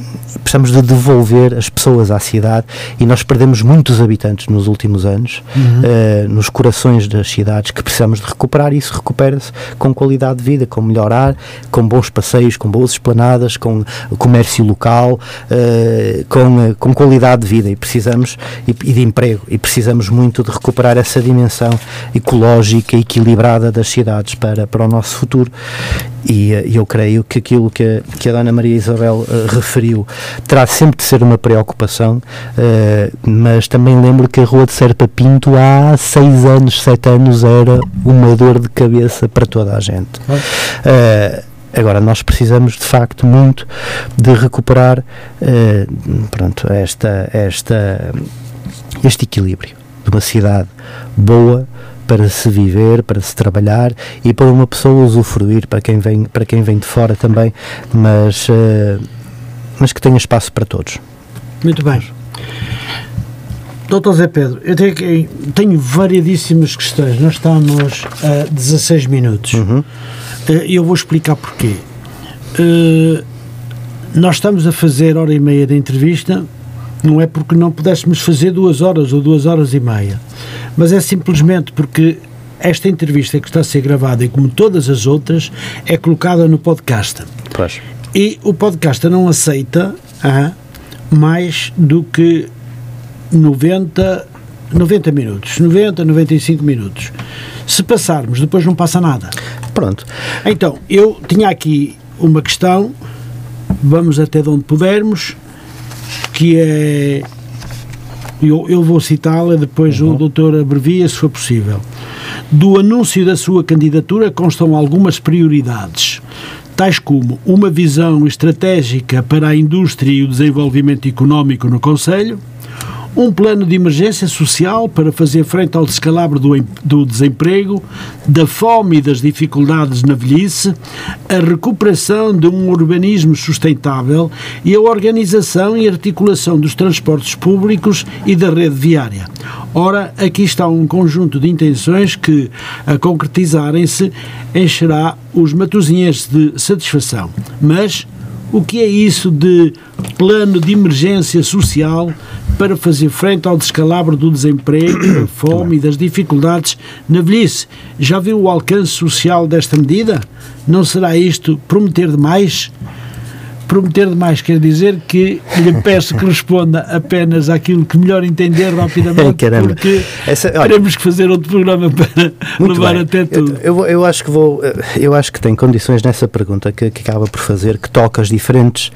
precisamos de devolver as pessoas à cidade e nós perdemos muitos habitantes nos últimos anos, uhum. uh, nos corações das cidades, que precisamos de recuperar e isso recupera-se com qualidade de vida, com melhor ar, com bons passeios, com boas esplanadas, com comércio local, uh, com, uh, com qualidade de vida. E precisamos e, e, de emprego. E precisamos muito de recuperar essa dimensão ecológica equilibrada das cidades para, para o nosso futuro e eu creio que aquilo que a, que a Dona Maria Isabel referiu terá sempre de ser uma preocupação, uh, mas também lembro que a Rua de Serpa Pinto há seis anos, sete anos era uma dor de cabeça para toda a gente. Uh, agora, nós precisamos de facto muito de recuperar uh, pronto, esta, esta, este equilíbrio de uma cidade boa, para se viver, para se trabalhar e para uma pessoa usufruir, para quem vem, para quem vem de fora também, mas uh, mas que tenha espaço para todos. Muito bem. Doutor Zé Pedro, eu tenho, tenho variadíssimas questões. Nós estamos a 16 minutos. Uhum. Eh, eu vou explicar porquê. Uh, nós estamos a fazer hora e meia de entrevista, não é porque não pudéssemos fazer duas horas ou duas horas e meia, mas é simplesmente porque esta entrevista que está a ser gravada e como todas as outras é colocada no podcast. Pois. E o podcast não aceita ah, mais do que 90, 90 minutos, 90, 95 minutos. Se passarmos, depois não passa nada. Pronto. Então, eu tinha aqui uma questão, vamos até de onde pudermos, que é. Eu, eu vou citá-la, depois o doutor abrevia, se for possível. Do anúncio da sua candidatura constam algumas prioridades, tais como uma visão estratégica para a indústria e o desenvolvimento económico no Conselho, um plano de emergência social para fazer frente ao descalabro do, do desemprego, da fome e das dificuldades na velhice, a recuperação de um urbanismo sustentável e a organização e articulação dos transportes públicos e da rede viária. Ora, aqui está um conjunto de intenções que, a concretizarem-se, encherá os matosinhenses de satisfação. Mas o que é isso de plano de emergência social para fazer frente ao descalabro do desemprego, [coughs] da fome e das dificuldades na velhice? Já viu o alcance social desta medida? Não será isto prometer demais? Prometer demais quer dizer que lhe peço que responda apenas àquilo que melhor entender rapidamente, [laughs] Caramba. porque Essa- olha- teremos que fazer outro programa para levar bem. até Eu, tudo. eu, eu acho que vou, eh, eu acho que tem condições nessa pergunta que, que acaba por fazer, que toca as diferentes,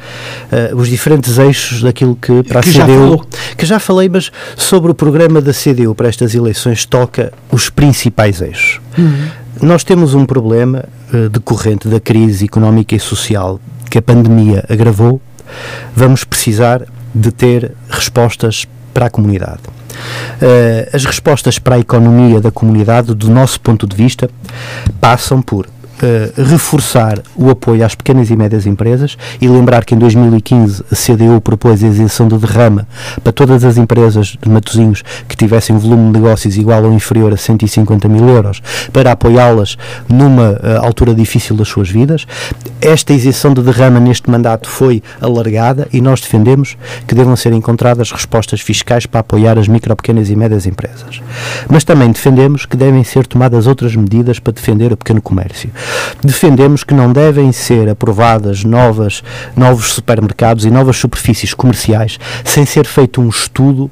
eh, os diferentes eixos daquilo que para a Que já CDU, falou. que já falei, mas sobre o programa da CDU para estas eleições toca os principais eixos. Uhum. Nós temos um problema eh, decorrente da crise económica e social que a pandemia agravou. Vamos precisar de ter respostas para a comunidade. Eh, as respostas para a economia da comunidade, do nosso ponto de vista, passam por reforçar o apoio às pequenas e médias empresas e lembrar que em 2015 a CDU propôs a isenção de derrama para todas as empresas de Matosinhos que tivessem um volume de negócios igual ou inferior a 150 mil euros para apoiá-las numa eh, altura difícil das suas vidas. Esta isenção de derrama neste mandato foi alargada e nós defendemos que devam ser encontradas respostas fiscais para apoiar as micro, pequenas e médias empresas. Mas também defendemos que devem ser tomadas outras medidas para defender o pequeno comércio. Defendemos que não devem ser aprovadas novas, novos supermercados e novas superfícies comerciais sem ser feito um estudo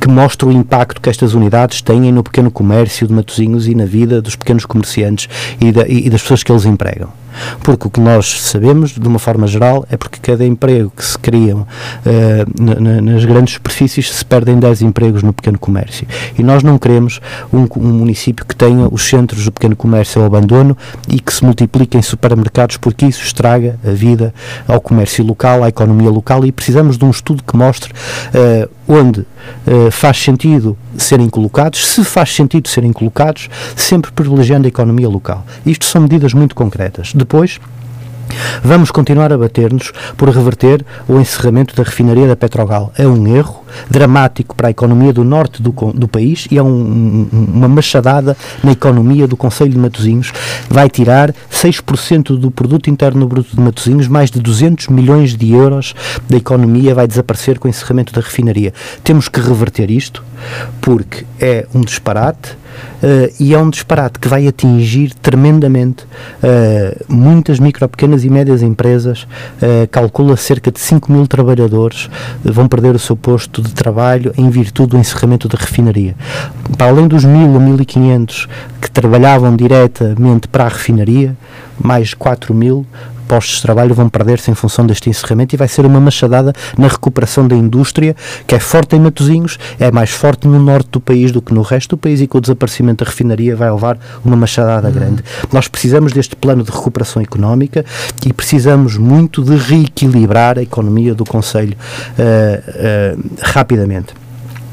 que mostre o impacto que estas unidades têm no pequeno comércio de Matosinhos e na vida dos pequenos comerciantes e, da- e- e das pessoas que eles empregam. Porque o que nós sabemos, de uma forma geral, é porque cada emprego que se criam eh, na- na- nas grandes superfícies se perdem 10 empregos no pequeno comércio. E nós não queremos um, um município que tenha os centros do pequeno comércio ao abandono e que se multipliquem supermercados, porque isso estraga a vida ao comércio local, à economia local e precisamos de um estudo que mostre eh, onde eh, faz sentido serem colocados, se faz sentido serem colocados, sempre privilegiando a economia local. Isto são medidas muito concretas. Depois, Vamos continuar a bater-nos por reverter o encerramento da refinaria da Petrogal. É um erro dramático para a economia do norte do, do país e é um- um- uma machadada na economia do Conselho de Matosinhos. Vai tirar 6% do produto interno bruto de Matosinhos, mais de 200 milhões de euros da economia vai desaparecer com o encerramento da refinaria. Temos que reverter isto porque é um disparate eh, e é um disparate que vai atingir tremendamente eh, muitas micro, pequenas e médias empresas. eh, calcula cerca de 5 mil trabalhadores vão perder o seu posto de trabalho em virtude do encerramento da refinaria. Para além dos 1.000 ou 1.500 que trabalhavam diretamente para a refinaria, mais 4 mil postos de trabalho vão perder-se em função deste encerramento e vai ser uma machadada na recuperação da indústria, que é forte em Matosinhos, é mais forte no norte do país do que no resto do país e com o desaparecimento da refinaria vai levar uma machadada grande. Nós precisamos deste plano de recuperação económica e precisamos muito de reequilibrar a economia do Conselho eh, eh, rapidamente.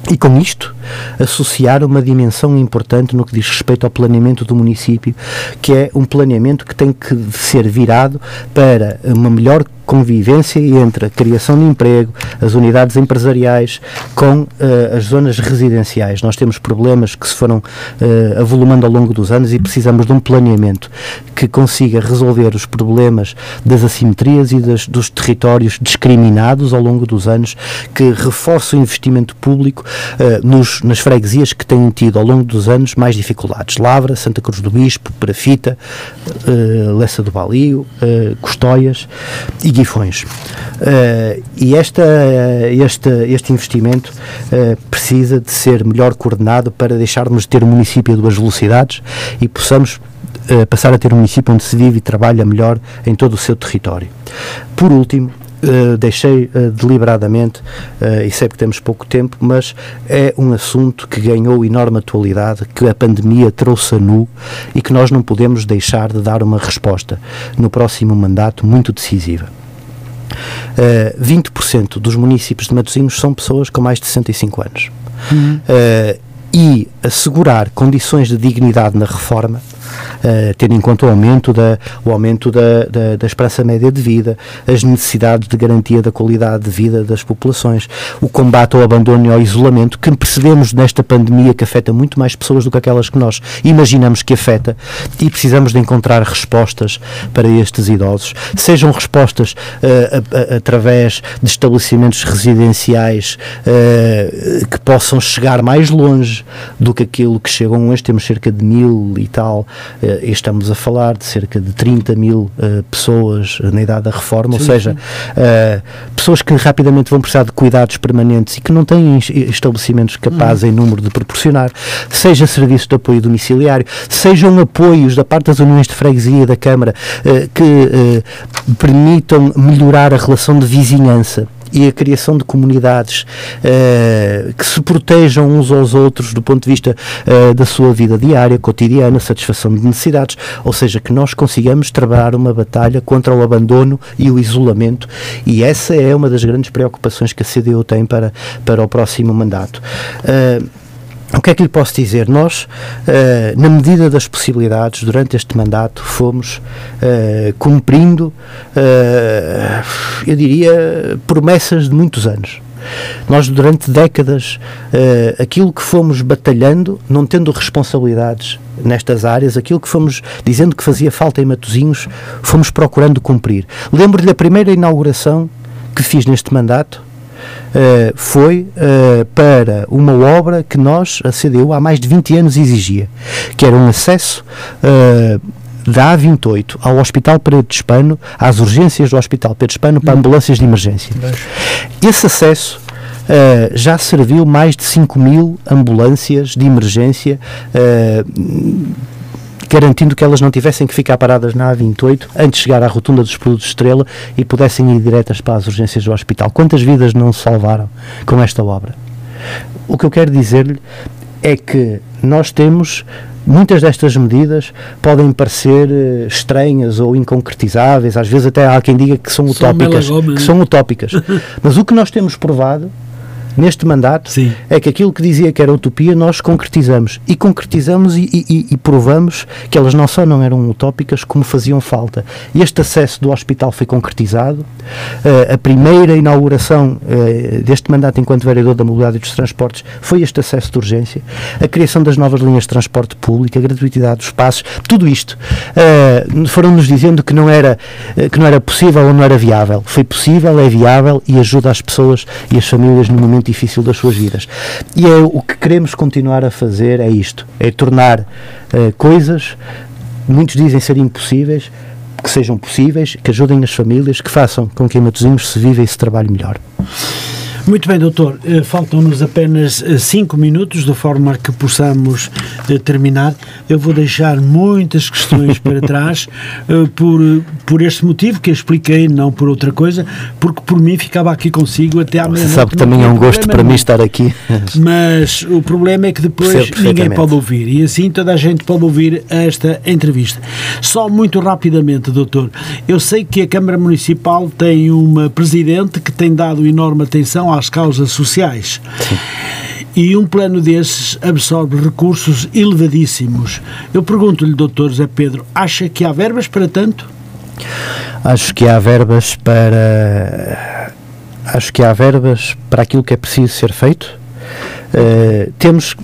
E com isto, associar uma dimensão importante no que diz respeito ao planeamento do município, que é um planeamento que tem que ser virado para uma melhor convivência entre a criação de emprego, as unidades empresariais com eh, as zonas residenciais. Nós temos problemas que se foram eh, avolumando ao longo dos anos e precisamos de um planeamento que consiga resolver os problemas das assimetrias e das- dos territórios discriminados ao longo dos anos, que reforce o investimento público eh, nos, nas freguesias que têm tido ao longo dos anos mais dificuldades. Lavra, Santa Cruz do Bispo, Perafita, eh, Lessa do Balio, Custóias e Guifões. Eh, e esta, este, este investimento eh, precisa de ser melhor coordenado para deixarmos de ter um município a duas velocidades e possamos uh, passar a ter um município onde se vive e trabalha melhor em todo o seu território. Por último, Uh, deixei uh, deliberadamente, uh, e sei que temos pouco tempo, mas é um assunto que ganhou enorme atualidade, que a pandemia trouxe a nu e que nós não podemos deixar de dar uma resposta no próximo mandato muito decisiva. Uh, 20% dos municípios de Matosinhos são pessoas com mais de 65 anos. Uhum. e assegurar condições de dignidade na reforma uh, tendo em conta o aumento, da, o aumento da, da, da, esperança média de vida, as necessidades de garantia da qualidade de vida das populações, o combate ao abandono e ao isolamento, que percebemos nesta pandemia que afeta muito mais pessoas do que aquelas que nós imaginamos que afeta e precisamos de encontrar respostas para estes idosos, sejam respostas uh, através de estabelecimentos residenciais uh, que possam chegar mais longe do que aquilo que chegam hoje, temos cerca de mil e tal uh, estamos a falar de cerca de 30 mil uh, pessoas na idade da reforma, sim, ou seja, pessoas que rapidamente vão precisar de cuidados permanentes e que não têm estabelecimentos capazes hum. em número de proporcionar, seja serviços de apoio domiciliário, sejam apoios da parte das uniões de freguesia da Câmara que permitam melhorar a relação de vizinhança e a criação de comunidades uh, que se protejam uns aos outros do ponto de vista uh, da sua vida diária, cotidiana, satisfação de necessidades, ou seja, que nós consigamos trabalhar uma batalha contra o abandono e o isolamento e essa é uma das grandes preocupações que a CDU tem para, para o próximo mandato. Uh, o que é que lhe posso dizer? Nós, uh, na medida das possibilidades, durante este mandato, fomos uh, cumprindo, uh, eu diria, promessas de muitos anos. Nós, durante décadas, aquilo que fomos batalhando, não tendo responsabilidades nestas áreas, aquilo que fomos dizendo que fazia falta em Matozinhos, fomos procurando cumprir. Lembro-lhe a primeira inauguração que fiz neste mandato, uh, foi uh, para uma obra que nós, a CDU, há mais de 20 anos exigia, que era um acesso uh, da A28 ao Hospital Pedro de Espano, às urgências do Hospital Pedro de Espano, para ambulâncias de emergência. Esse acesso Uh, já serviu mais de 5 mil ambulâncias de emergência uh, garantindo que elas não tivessem que ficar paradas na A28 antes de chegar à rotunda dos produtos Estrela e pudessem ir diretas para as urgências do hospital. Quantas vidas não se salvaram com esta obra? O que eu quero dizer-lhe é que nós temos muitas destas medidas podem parecer uh, estranhas ou inconcretizáveis, às vezes até há quem diga que são utópicas, que são utópicas. [laughs] Mas o que nós temos provado neste mandato Sim. é que aquilo que dizia que era utopia nós concretizamos e concretizamos e, e, e, provamos que elas não só não eram utópicas como faziam falta. Este acesso do hospital foi concretizado. Uh, a primeira inauguração uh, deste mandato enquanto vereador da mobilidade e dos transportes foi este acesso de urgência, a criação das novas linhas de transporte público, a gratuidade dos passos, tudo isto uh, foram-nos dizendo que não era que não era possível ou não era viável. Foi possível, é viável e ajuda as pessoas e as famílias no momento difícil das suas vidas. E é o que queremos continuar a fazer é isto, é tornar uh, coisas, muitos dizem ser impossíveis, que sejam possíveis, que ajudem as famílias, que façam com que em Matosinhos se viva e se trabalhe melhor. Muito bem, doutor. Eh, faltam-nos apenas eh, cinco minutos, de forma que possamos eh, terminar. Eu vou deixar muitas questões para [laughs] trás por, por este motivo que eu expliquei, não por outra coisa, porque por mim ficava aqui consigo até à meia-noite. Sabe que também é um gosto para mim estar aqui. [laughs] Mas o problema é que depois ninguém pode ouvir e assim toda a gente pode ouvir esta entrevista. Só muito rapidamente, doutor. Eu sei que a Câmara Municipal tem uma presidente que tem dado enorme atenção às causas sociais. Sim. E um plano desses absorve recursos elevadíssimos. Eu pergunto-lhe, doutor José Pedro, acha que há verbas para tanto? Acho que há verbas para. Acho que há verbas para aquilo que é preciso ser feito. Uh, temos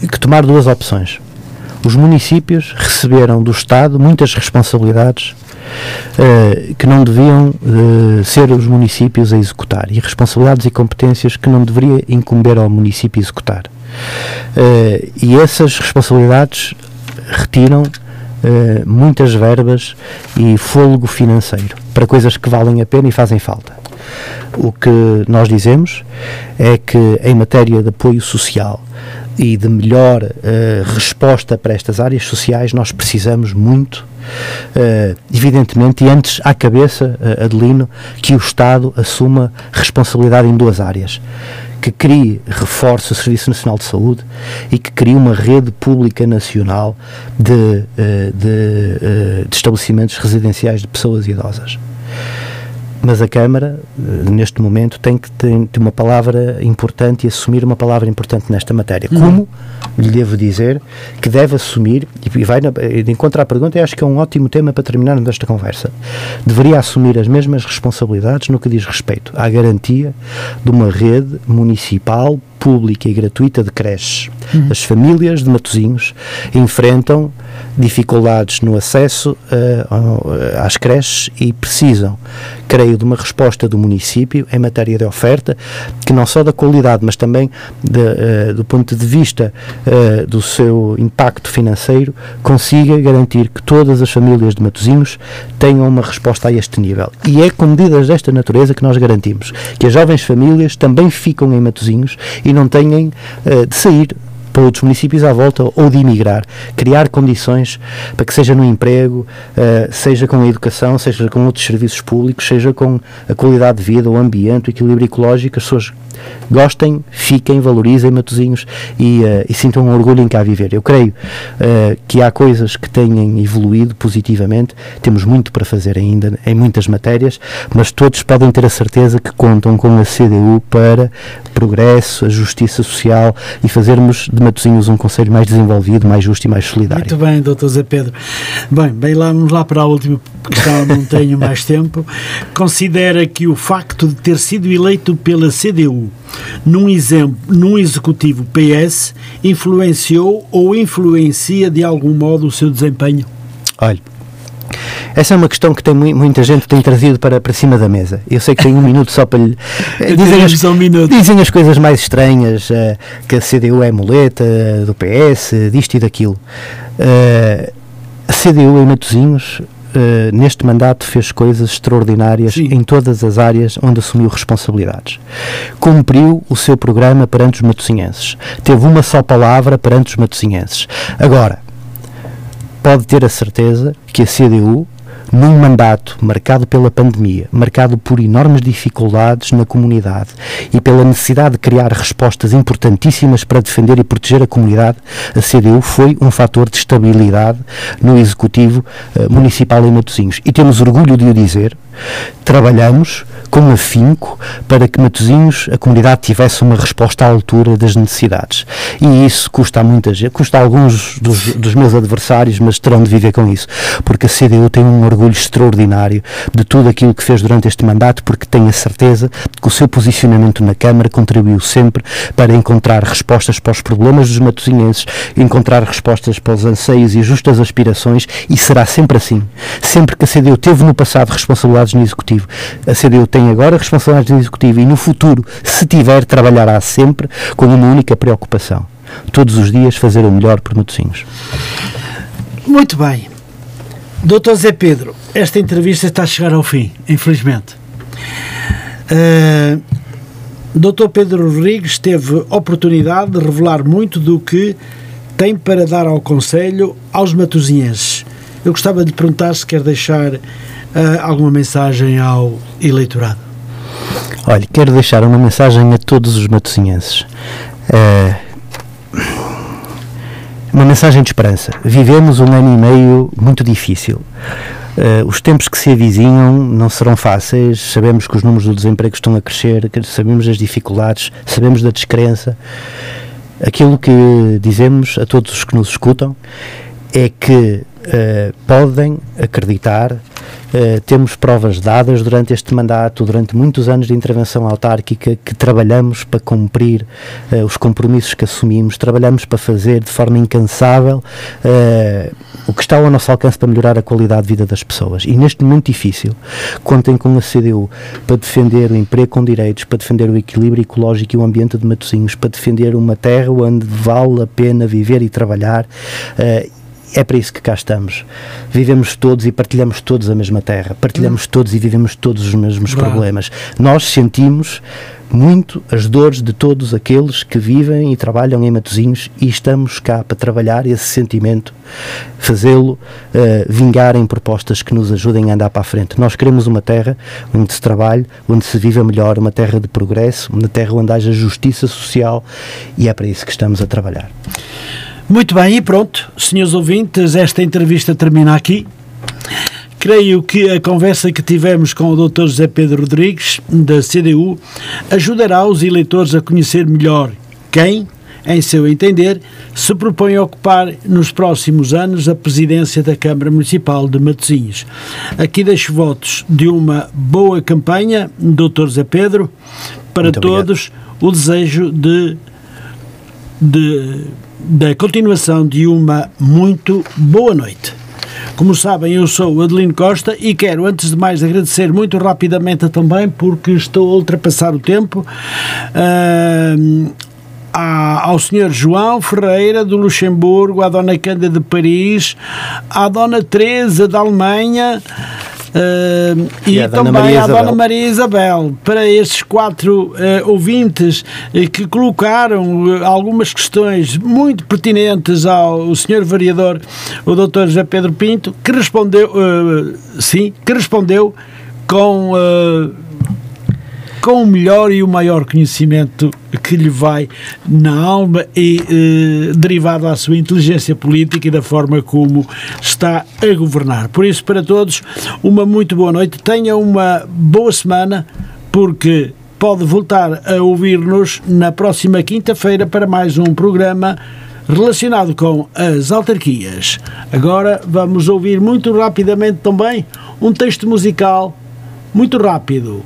que tomar duas opções. Os municípios receberam do Estado muitas responsabilidades uh, que não deviam uh, ser os municípios a executar e responsabilidades e competências que não deveria incumber ao município executar. Uh, e essas responsabilidades retiram muitas verbas e fôlego financeiro para coisas que valem a pena e fazem falta. O que nós dizemos é que, em matéria de apoio social, e de melhor uh, resposta para estas áreas sociais, nós precisamos muito, uh, evidentemente, e antes à cabeça, uh, Adelino, que o Estado assuma responsabilidade em duas áreas. Que crie, reforce o Serviço Nacional de Saúde e que crie uma rede pública nacional de, de, de, estabelecimentos residenciais de pessoas idosas mas a Câmara, eh, neste momento, tem que ter, uma palavra importante e assumir uma palavra importante nesta matéria. Uhum. Como lhe devo dizer que deve assumir, e vai de encontrar a pergunta, e acho que é um ótimo tema para terminarmos esta conversa, deveria assumir as mesmas responsabilidades no que diz respeito à garantia de uma rede municipal pública e gratuita de creches. Uhum. As famílias de Matosinhos enfrentam dificuldades no acesso uh, às creches e precisam, creio, de uma resposta do município em matéria de oferta, que não só da qualidade, mas também de, uh, do ponto de vista uh, do seu impacto financeiro, consiga garantir que todas as famílias de Matosinhos tenham uma resposta a este nível. E é com medidas desta natureza que nós garantimos que as jovens famílias também ficam em Matosinhos e não tenham de sair para outros municípios à volta ou de emigrar. Criar condições para que seja no emprego, uh, seja com a educação, seja com outros serviços públicos, seja com a qualidade de vida, o ambiente, o equilíbrio ecológico, as pessoas gostem, fiquem, valorizem Matozinhos e, uh, e sintam um orgulho em cá viver. Eu creio uh, que há coisas que têm evoluído positivamente, temos muito para fazer ainda em muitas matérias, mas todos podem ter a certeza que contam com a CDU para progresso, a justiça social e fazermos de Matosinhos um conselho mais desenvolvido, mais justo e mais solidário. Muito bem, doutor Zé Pedro. Bem, bem lá, vamos lá para a última questão, não tenho mais tempo. Considera que o facto de ter sido eleito pela CDU num, exemplo, num executivo PS influenciou ou influencia de algum modo o seu desempenho? Olha, essa é uma questão que tem muita gente tem trazido para, para cima da mesa. Eu sei que tem um [laughs] minuto só para lhe. dizem, as, um dizem as coisas mais estranhas, uh, que a CDU é muleta do PS, disto e daquilo. Uh, a CDU em Matosinhos Uh, neste mandato fez coisas extraordinárias Sim. em todas as áreas onde assumiu responsabilidades. Cumpriu o seu programa perante os matosinhenses. Teve uma só palavra perante os matosinhenses. Agora, pode ter a certeza que a CDU num mandato marcado pela pandemia, marcado por enormes dificuldades na comunidade e pela necessidade de criar respostas importantíssimas para defender e proteger a comunidade, a CDU foi um fator de estabilidade no Executivo uh, Municipal em Matosinhos. E temos orgulho de o dizer, trabalhamos com afinco para que Matosinhos, a comunidade, tivesse uma resposta à altura das necessidades. E isso custa a muita gente, custa a alguns dos, dos meus adversários, mas terão de viver com isso, porque a CDU tem um orgulho extraordinário de tudo aquilo que fez durante este mandato, porque tenho a certeza que o seu posicionamento na Câmara contribuiu sempre para encontrar respostas para os problemas dos matosinhenses, encontrar respostas para os anseios e justas aspirações, e será sempre assim. Sempre que a CDU teve no passado responsabilidades no Executivo, a CDU tem agora responsabilidades no Executivo e no futuro, se tiver, trabalhará sempre com uma única preocupação. Todos os dias fazer o melhor por Matosinhos. Muito bem. Doutor Zé Pedro, esta entrevista está a chegar ao fim, infelizmente. Uh, Doutor Pedro Rodrigues teve oportunidade de revelar muito do que tem para dar ao Conselho aos matosinhenses. Eu gostava de lhe perguntar se quer deixar alguma mensagem ao eleitorado. Olha, quero deixar uma mensagem a todos os matosinhenses. Uh, uma mensagem de esperança. Vivemos um ano e meio muito difícil. Uh, os tempos que se avizinham não serão fáceis. Sabemos que os números do desemprego estão a crescer, sabemos das dificuldades, sabemos da descrença. Aquilo que dizemos a todos os que nos escutam é que uh, podem acreditar Uh, temos provas dadas durante este mandato, durante muitos anos de intervenção autárquica, que trabalhamos para cumprir uh, os compromissos que assumimos, trabalhamos para fazer de forma incansável uh, o que está ao nosso alcance para melhorar a qualidade de vida das pessoas. E neste momento difícil, contem com a CDU para defender o emprego com direitos, para defender o equilíbrio ecológico e o ambiente de Matosinhos, para defender uma terra onde vale a pena viver e trabalhar é para isso que cá estamos. Vivemos todos e partilhamos todos a mesma terra, partilhamos hum. todos e vivemos todos os mesmos problemas. Nós sentimos muito as dores de todos aqueles que vivem e trabalham em Matosinhos e estamos cá para trabalhar esse sentimento, fazê-lo uh, vingar em propostas que nos ajudem a andar para a frente. Nós queremos uma terra onde se trabalhe, onde se viva melhor, uma terra de progresso, uma terra onde haja justiça social e é para isso que estamos a trabalhar. Muito bem, e pronto, senhores ouvintes, esta entrevista termina aqui. Creio que a conversa que tivemos com o Dr. José Pedro Rodrigues, da CDU, ajudará os eleitores a conhecer melhor quem, em seu entender, se propõe a ocupar nos próximos anos a presidência da Câmara Municipal de Matosinhos. Aqui deixo votos de uma boa campanha, Dr. José Pedro, para Muito todos o desejo de, de da continuação de uma muito boa noite. Como sabem, eu sou Adelino Costa e quero, antes de mais, agradecer muito rapidamente também, porque estou a ultrapassar o tempo, uh, ao Sr. João Ferreira do Luxemburgo, à Dona Cândida de Paris, à Dona Teresa da Alemanha. Uh, e, E Dona também Maria à Dona Isabel. Maria Isabel, para estes quatro eh, ouvintes eh, que colocaram eh, algumas questões muito pertinentes ao Sr. Vereador, o Dr. José Pedro Pinto, que respondeu, eh, sim, que respondeu com, com o melhor e o maior conhecimento que lhe vai na alma e eh, derivado à sua inteligência política e da forma como está a governar. Por isso, para todos, uma muito boa noite. Tenha uma boa semana, porque pode voltar a ouvir-nos na próxima quinta-feira para mais um programa relacionado com as autarquias. Agora vamos ouvir muito rapidamente também um texto musical muito rápido.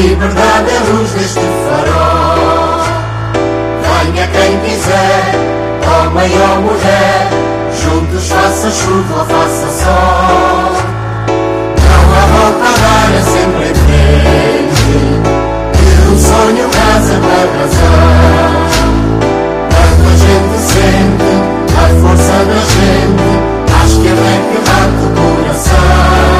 liberdade é a luz deste farol. Venha quem quiser, homem ou mulher, juntos faça chuva ou faça sol. Não há volta a dar, é sempre em frente. Que um sonho casa com a razão. Quando a gente sente a força da gente, acho que é bem que bate o coração.